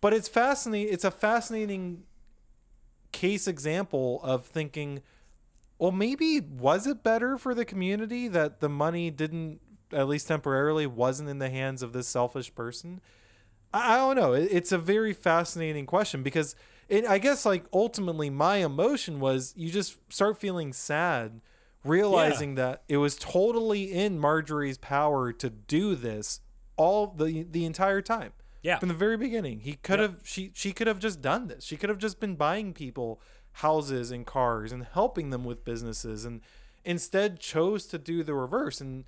But it's fascinating it's a fascinating case example of thinking well maybe was it better for the community that the money didn't at least temporarily wasn't in the hands of this selfish person? I, don't know. It- it's a very fascinating question because it, i guess like ultimately my emotion was you just start feeling sad realizing that it was totally in marjorie's power to do this all the the entire time. Yeah. from the very beginning. He could Yep. have she she could have just done this. She could have just been buying people houses and cars and helping them with businesses and instead chose to do the reverse. And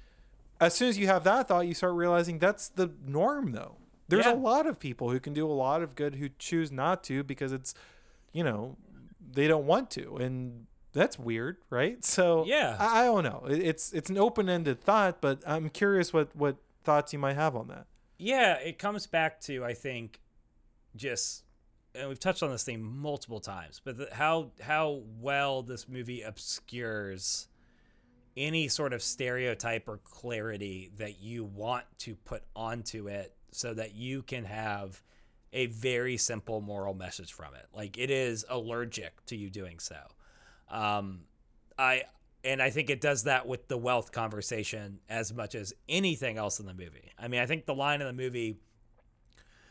as soon as you have that thought you start realizing that's the norm though. There's Yeah. a lot of people who can do a lot of good who choose not to because it's you know they don't want to. And that's weird right [laughs] so Yeah. i, I don't know It- it's it's an open-ended thought but i'm curious what what thoughts you might have on that Yeah, it comes back to I think just and we've touched on this theme multiple times, but the, how how well this movie obscures any sort of stereotype or clarity that you want to put onto it so that you can have a very simple moral message from it. Like it is allergic to you doing so. Um, I and I think it does that with the wealth conversation as much as anything else in the movie. I mean, I think the line in the movie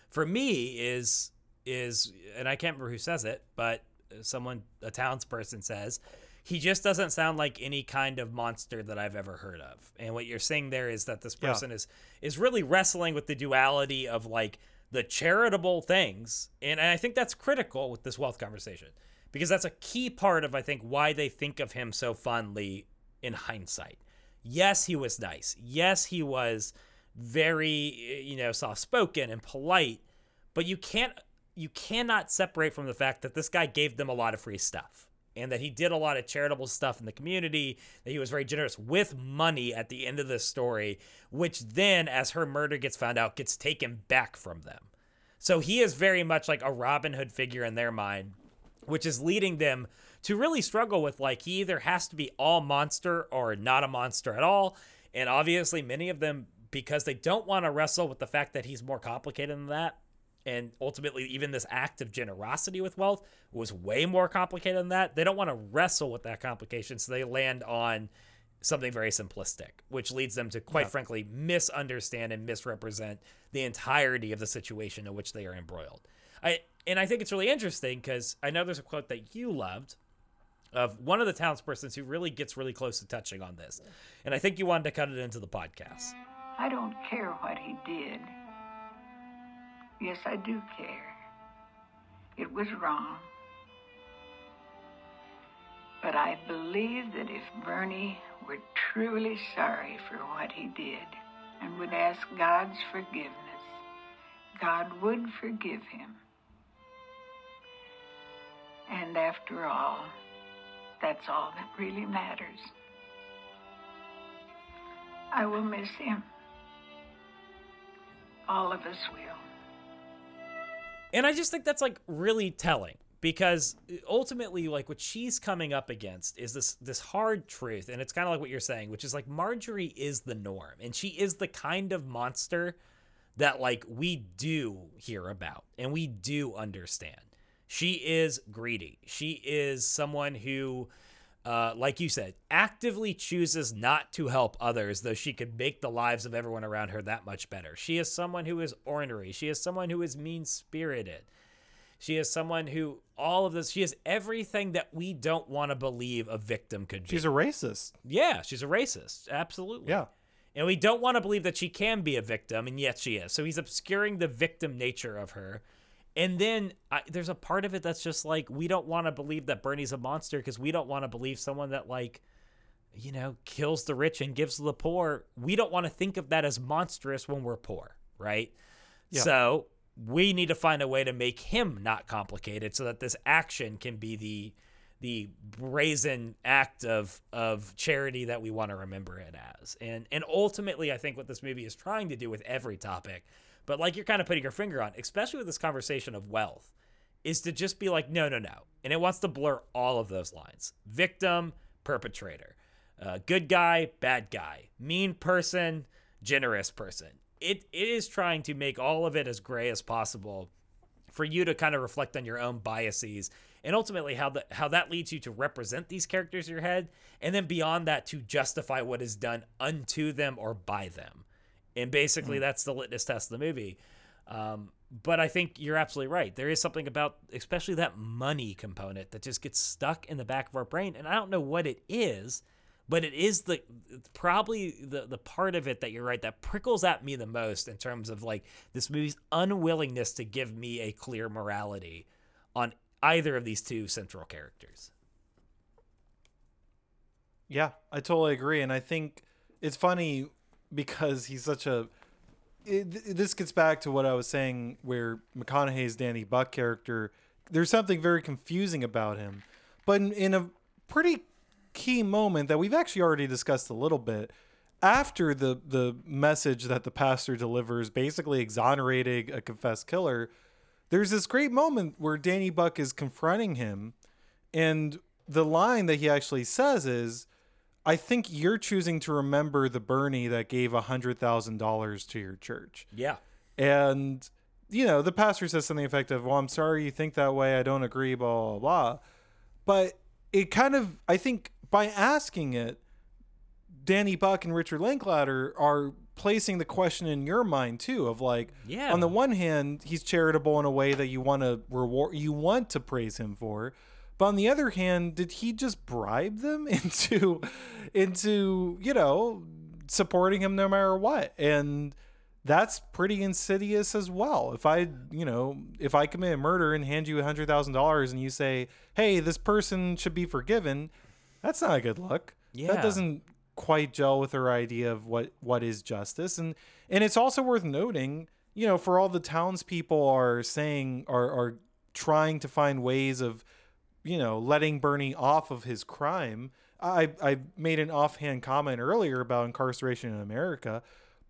for me is is and I can't remember who says it, but someone a townsperson says he just doesn't sound like any kind of monster that I've ever heard of. And what you're saying there is that this Yeah. person is is really wrestling with the duality of like the charitable things. And I think that's critical with this wealth conversation because that's a key part of I think why they think of him so fondly in hindsight. Yes, he was nice. Yes, he was very eh, you know soft-spoken and polite, but you can't you cannot separate from the fact that this guy gave them a lot of free stuff and that he did a lot of charitable stuff in the community that he was very generous with money at the end of this story which then as her murder gets found out gets taken back from them so he is very much like a robin hood figure in their mind which is leading them to really struggle with like he either has to be all monster or not a monster at all. And obviously many of them because they don't want to wrestle with the fact that he's more complicated than that and ultimately even this act of generosity with wealth was way more complicated than that they don't want to wrestle with that complication so they land on something very simplistic which leads them to quite frankly misunderstand and misrepresent the entirety of the situation in which they are embroiled. I and i think it's really interesting because i know there's a quote that you loved of one of the townspersons who really gets really close to touching on this and i think you wanted to cut it into the podcast I don't care what he did. Yes, I do care. It was wrong. But I believe that if Bernie were truly sorry for what he did and would ask God's forgiveness, God would forgive him. And after all, that's all that really matters. I will miss him. All of us will. And I just think that's like really telling because ultimately like what she's coming up against is this this hard truth and it's kind of like what you're saying which is like Marjorie is the norm and she is the kind of monster that like we do hear about and we do understand. She is greedy. She is someone who uh, like you said, actively chooses not to help others, though she could make the lives of everyone around her that much better. She is someone who is ornery. She is someone who is mean spirited. She is someone who all of this. She is everything that we don't want to believe a victim could be. She's a racist. yeah, she's a racist. Absolutely. Yeah. And we don't want to believe that she can be a victim, and yet she is. So he's obscuring the victim nature of her. And then I, there's a part of it that's just like we don't want to believe that Bernie's a monster because we don't want to believe someone that like, you know, kills the rich and gives to the poor. We don't want to think of that as monstrous when we're poor, right? Yeah. So we need to find a way to make him not complicated so that this action can be the the brazen act of of charity that we want to remember it as. And and ultimately I think what this movie is trying to do with every topic, but like you're kind of putting your finger on, especially with this conversation of wealth, is to just be like no no no. And it wants to blur all of those lines. Victim, perpetrator. Uh, good guy, bad guy. Mean person, generous person. It it is trying to make all of it as gray as possible for you to kind of reflect on your own biases and ultimately how that how that leads you to represent these characters in your head and then beyond that to justify what is done unto them or by them and basically that's the litmus test of the movie. Um, but i think you're absolutely right. There is something about especially that money component that just gets stuck in the back of our brain. And i don't know what it is but it is the probably the the part of it that you're right that prickles at me the most in terms of like this movie's unwillingness to give me a clear morality on either of these two central characters. Yeah, I totally agree, and I think it's funny because he's such a. It, this gets back to what I was saying, where McConaughey's Danny Buck character. There's something very confusing about him, but in, in a pretty key moment that we've actually already discussed a little bit. After the the message that the pastor delivers, basically exonerating a confessed killer, there's this great moment where Danny Buck is confronting him, and the line that he actually says is, I think you're choosing to remember the Bernie that gave a hundred thousand dollars to your church. Yeah. And you know, the pastor says something effective, Well, I'm sorry you think that way, I don't agree, blah blah blah. But it kind of I think by asking it, Danny Buck and Richard Linklater are placing the question in your mind too of like Yeah. on the one hand he's charitable in a way that you want to reward you want to praise him for but on the other hand did he just bribe them [laughs] into into you know supporting him no matter what? And that's pretty insidious as well. If i you know if i commit a murder and hand you a hundred thousand dollars and you say hey this person should be forgiven that's not a good look Yeah. that doesn't quite gel with her idea of what what is justice. And and it's also worth noting you know for all the townspeople are saying are are trying to find ways of you know letting bernie off of his crime i i made an offhand comment earlier about incarceration in america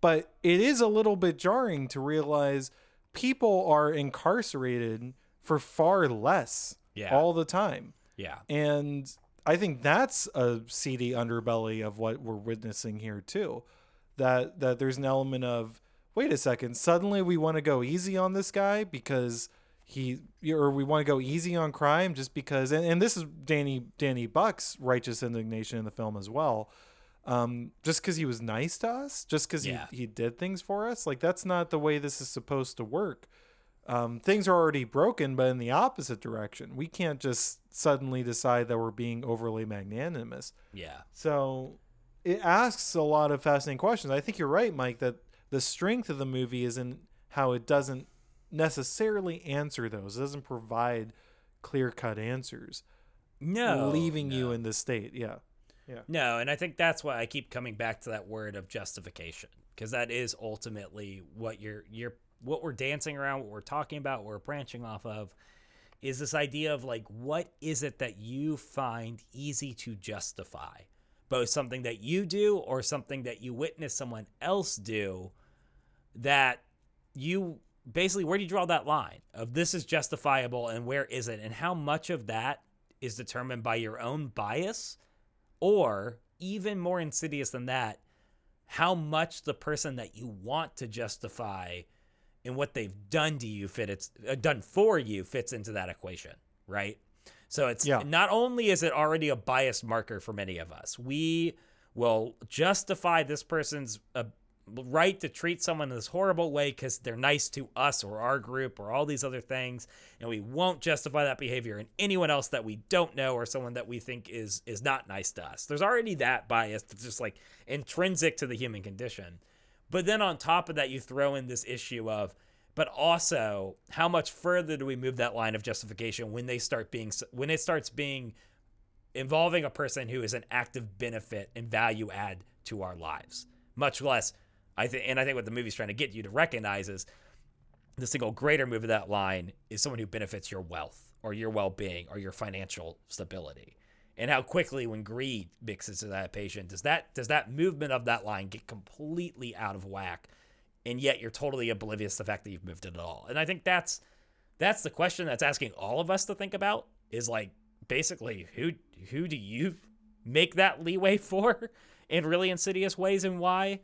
but it is a little bit jarring to realize people are incarcerated for far less Yeah. all the time Yeah. and I think that's a seedy underbelly of what we're witnessing here too. That that there's an element of wait a second, suddenly we want to go easy on this guy because he or we want to go easy on crime just because and, and this is Danny Danny Buck's righteous indignation in the film as well. Um, just because he was nice to us, just because Yeah. he, he did things for us, like that's not the way this is supposed to work um, things are already broken, but in the opposite direction. We can't just suddenly decide that we're being overly magnanimous. Yeah. So it asks a lot of fascinating questions. I think you're right, Mike, that the strength of the movie is in how it doesn't necessarily answer those, it doesn't provide clear cut answers, No. leaving you in this state. Yeah. Yeah. No, and I think that's why I keep coming back to that word of justification because that is ultimately what you're you're what we're dancing around, what we're talking about, what we're branching off of is this idea of like what is it that you find easy to justify? Both something that you do or something that you witness someone else do that you basically where do you draw that line of this is justifiable and where is it? And how much of that is determined by your own bias? Or even more insidious than that how much the person that you want to justify and what they've done to you fit it's uh, done for you fits into that equation right? So it's Yeah. not only is it already a biased marker for many of us we will justify this person's uh, right to treat someone in this horrible way because they're nice to us or our group or all these other things, and we won't justify that behavior in anyone else that we don't know or someone that we think is is not nice to us. There's already that bias that's just like intrinsic to the human condition. But then on top of that, you throw in this issue of, but also how much further do we move that line of justification when they start being when it starts being involving a person who is an active benefit and value add to our lives, much less I think, and I think what the movie's trying to get you to recognize is the single greater move of that line is someone who benefits your wealth or your well-being or your financial stability. And how quickly, when greed mixes to that patient, does that does that movement of that line get completely out of whack, and yet you're totally oblivious to the fact that you've moved it at all? And I think that's that's the question that's asking all of us to think about is like basically who who do you make that leeway [laughs] for in really insidious ways and why?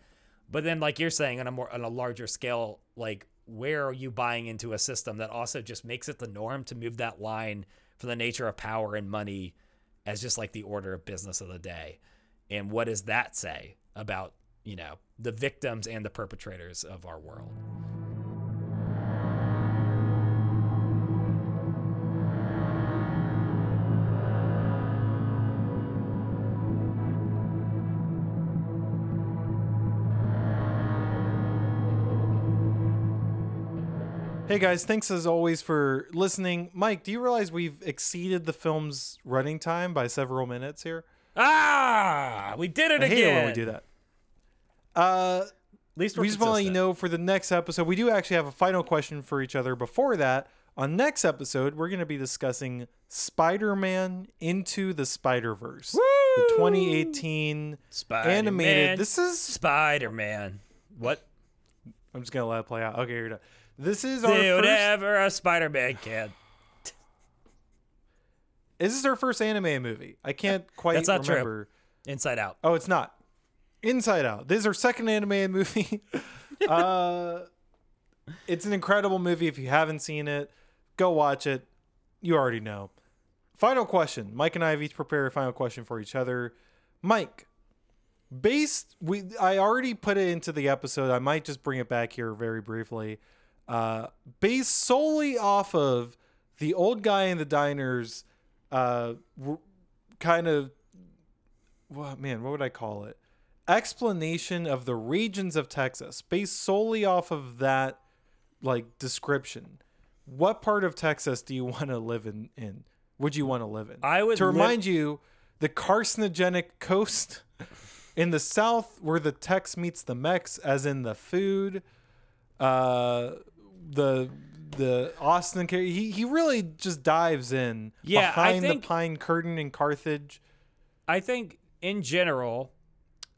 But then, like you're saying, on a more on a larger scale, like where are you buying into a system that also just makes it the norm to move that line for the nature of power and money as just like the order of business of the day? And what does that say about you know the victims and the perpetrators of our world? Hey guys, thanks as always for listening. Mike, do you realize we've exceeded the film's running time by several minutes here? Ah, we did it I again. hate it when we do that. Uh, At least we're we just want to let you know for the next episode, we do actually have a final question for each other. Before that, on next episode, we're going to be discussing Spider-Man Into the Spider-Verse, the 2018 Spider-Man, animated. This is Spider Man. What? I'm just gonna let it play out. Okay, you're done. This is our Do first. whatever a Spider Man can. Is this our first anime movie. I can't quite That's not true. remember. Inside Out. Oh, it's not. Inside Out. This is our second anime [laughs] movie. [laughs] uh, it's an incredible movie. If you haven't seen it, go watch it. You already know. Final question. Mike and I have each prepared a final question for each other. Mike, based we I already put it into the episode. I might just bring it back here very briefly. Uh, based solely off of the old guy in the diners, uh, kind of well, man, what would I call it? Explanation of the regions of Texas based solely off of that like description. What part of Texas do you [laughs] want to live in? In would you want to live in? I would to remind you, the carcinogenic [laughs] coast in the south, where the Tex meets the Mex, as in the food. Uh, the the Austin char- he he really just dives in Yeah, behind think- the pine curtain in Carthage. I think in general,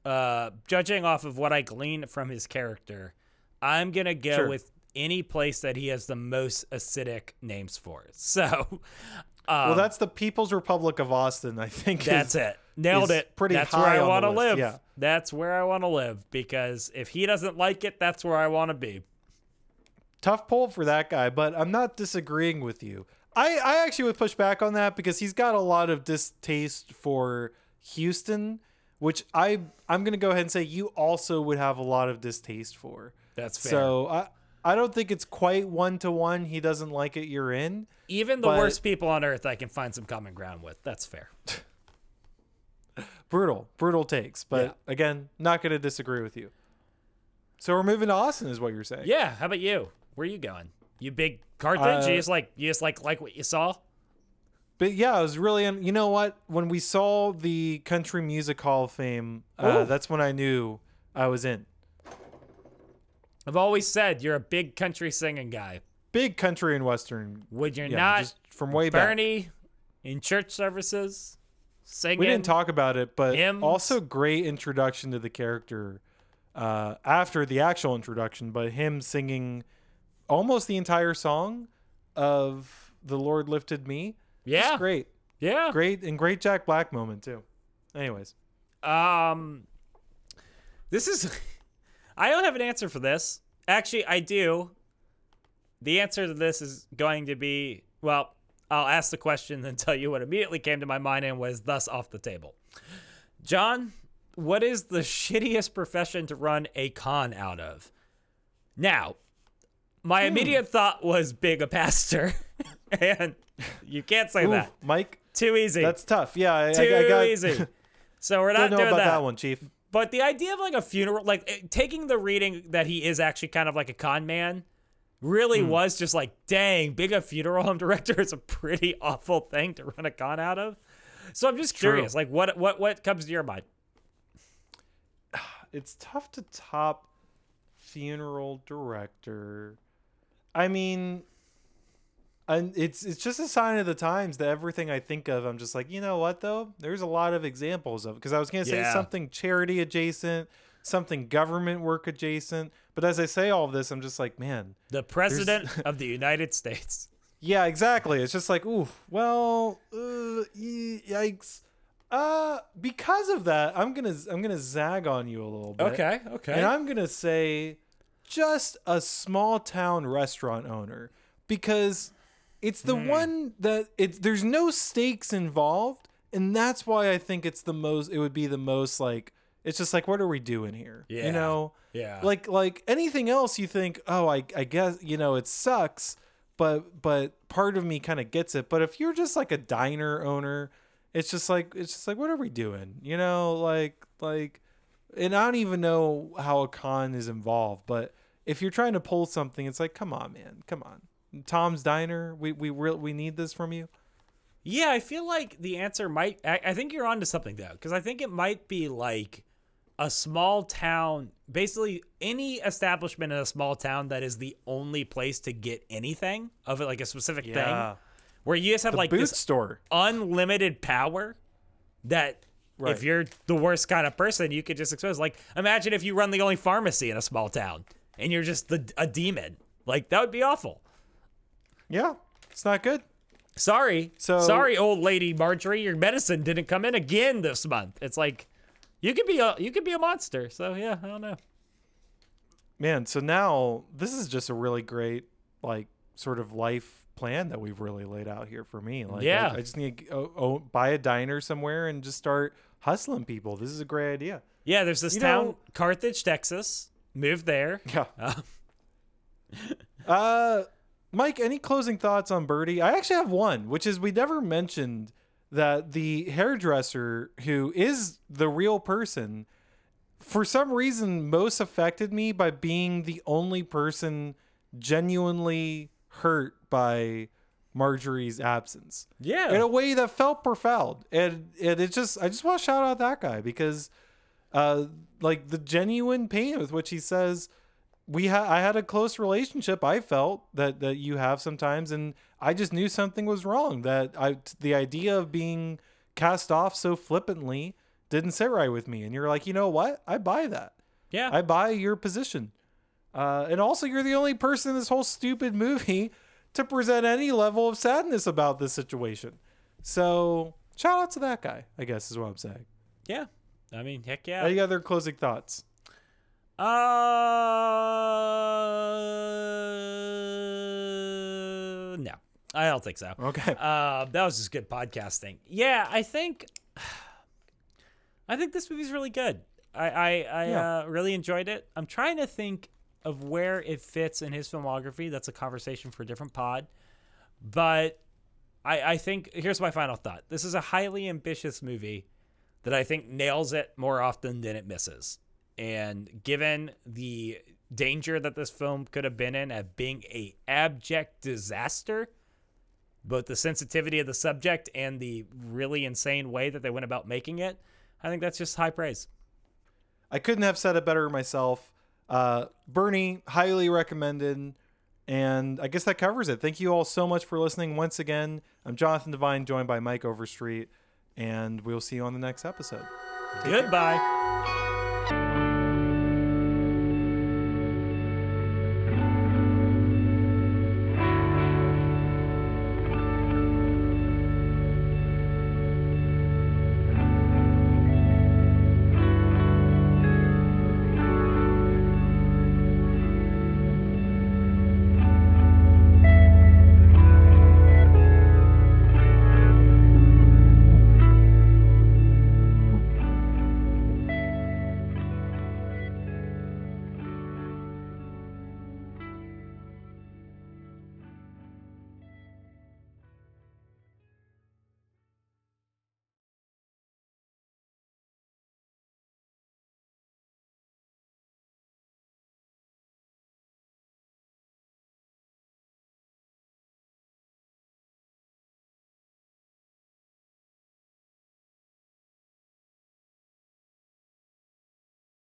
uh, judging off of what I gleaned from his character, I'm gonna go Sure. with any place that he has the most acidic names for. [laughs] So, well, um, that's the People's Republic of Austin, I think. that's is- it. Nailed it. pretty high. that's where I want to live. yeah. That's where I want to live because if he doesn't like it, that's where I want to be. Tough pull for that guy, but I'm not disagreeing with you. I, I actually would push back on that because he's got a lot of distaste for Houston, which I I'm gonna go ahead and say you also would have a lot of distaste for. That's fair. So I I don't think it's quite one to one. He doesn't like it. You're in. Even the but- worst people on earth, I can find some common ground with. That's fair. Brutal, brutal takes. But Yeah. again, not gonna disagree with you. So we're moving to Austin, is what you're saying? Yeah. How about you? Where are you going? You big Carthage? Uh, you just like you just like like what you saw? But yeah, I was really, in, you know what? When we saw the Country Music Hall of Fame, uh, that's when I knew I was in. I've always said you're a big country singing guy. Big country and western. Would you yeah, not just from way back. Bernie in church services singing? We didn't talk about it, but hymns. also great introduction to the character uh, after the actual introduction. But him singing almost the entire song of "The Lord Lifted Me." Yeah. great, Yeah. great, and great Jack Black moment too. Anyways, Um, this is. [laughs] I don't have an answer for this. Actually, I do. The answer to this is going to be well. I'll ask the question and [laughs] tell you what immediately came to my mind and was thus off the table. John, what is the shittiest profession to run a con out of? Now, my Hmm. immediate thought was being a pastor, [laughs] and you can't say Ooh, that. Mike, Too easy. that's tough. Yeah, I, Too I, I got, easy. [laughs] So we're Don't know doing about that. that one, Chief. But the idea of like a funeral, like eh, taking the reading that he is actually kind of like a con man, really Hmm. was just like, dang, being a funeral home director is a pretty [laughs] awful thing to run a con out of. So I'm just True. curious, like what what what comes to your mind? [sighs] it's tough to top funeral director. I mean, and it's it's just a sign of the times that everything I think of, I'm just like, you know what though? There's a lot of examples of because I was gonna say Yeah. something charity adjacent, something government work adjacent, but as I say all of this, I'm just like, man, The president [laughs] of the United States. yeah, exactly. It's just like, ooh, well, uh, yikes. Uh, because of that, I'm gonna I'm gonna zag on you a little bit. Okay, okay. And I'm gonna say just a small town restaurant owner because it's the Hmm. one that it's there's no stakes involved, and that's why I think it's the most. It would be the most like it's just like what are we doing here? Yeah. You know. Yeah. Like like anything else, you think, oh, I I guess you know it sucks, but but part of me kind of gets it. But if you're just like a diner owner, it's just like it's just like what are we doing? You know, like like, and I don't even know how a con is involved, but if you're trying to pull something, it's like, come on, man, come on, Tom's Diner, we we real we need this from you. Yeah, I feel like the answer might. I, I think you're onto something though, because I think it might be like a small town. Basically, any establishment in a small town that is the only place to get anything of it, like a specific Yeah. thing, where you just have The like this store. unlimited power that. Right. If you're the worst kind of person, you could just expose. Like, imagine if you run the only pharmacy in a small town and you're just the, a demon. Like, that would be awful. Yeah, it's not good. Sorry. So- sorry, old lady Marjorie, your medicine didn't come in again this month. It's like you could be a you could be a monster. So yeah, I don't know. Man, so now this is just a really great like sort of life plan that we've really laid out here for me. Like, I- Yeah. I, just need to oh, oh, buy a diner somewhere and just start hustling people. This is a great idea. Yeah, there's this You town, know- Carthage, Texas. Moved there. Yeah. [laughs] Uh, Uh, Mike, any closing thoughts on Bernie? I actually have one, which is we never mentioned that the hairdresser who is the real person, for some reason, most affected me by being the only person genuinely hurt by Marjorie's absence. Yeah. In a way that felt profound. And, and it just, I just want to shout out that guy because, uh, like the genuine pain with which he says, we had I had a close relationship. I felt that that you have sometimes, and I just knew something was wrong. That I the idea of being cast off so flippantly didn't sit right with me. And you're like, you know what? I buy that. yeah. I buy your position. Uh, and also, you're the only person in this whole stupid movie [laughs] to present any level of sadness about this situation. So shout out to that guy. I guess is what I'm saying. yeah. I mean, heck yeah. Any other closing thoughts? Uh, no, I don't think so. Okay. Uh, that was just good podcasting. Yeah, I think, [sighs] I think this movie's really good. I I, I Yeah. uh, really enjoyed it. I'm trying to think of where it fits in his filmography. That's a conversation for a different pod. But I I think here's my final thought. This is a highly ambitious movie that I think nails it more often than it misses. And given the danger that this film could have been in of being a abject disaster, both the sensitivity of the subject and the really insane way that they went about making it, I think that's just high praise. I couldn't have said it better myself. Uh, Bernie, highly recommended. And I guess that covers it. Thank you all so much for listening once again. I'm Jonathan Devine, joined by Mike Overstreet, and we'll see you on the next episode. Goodbye.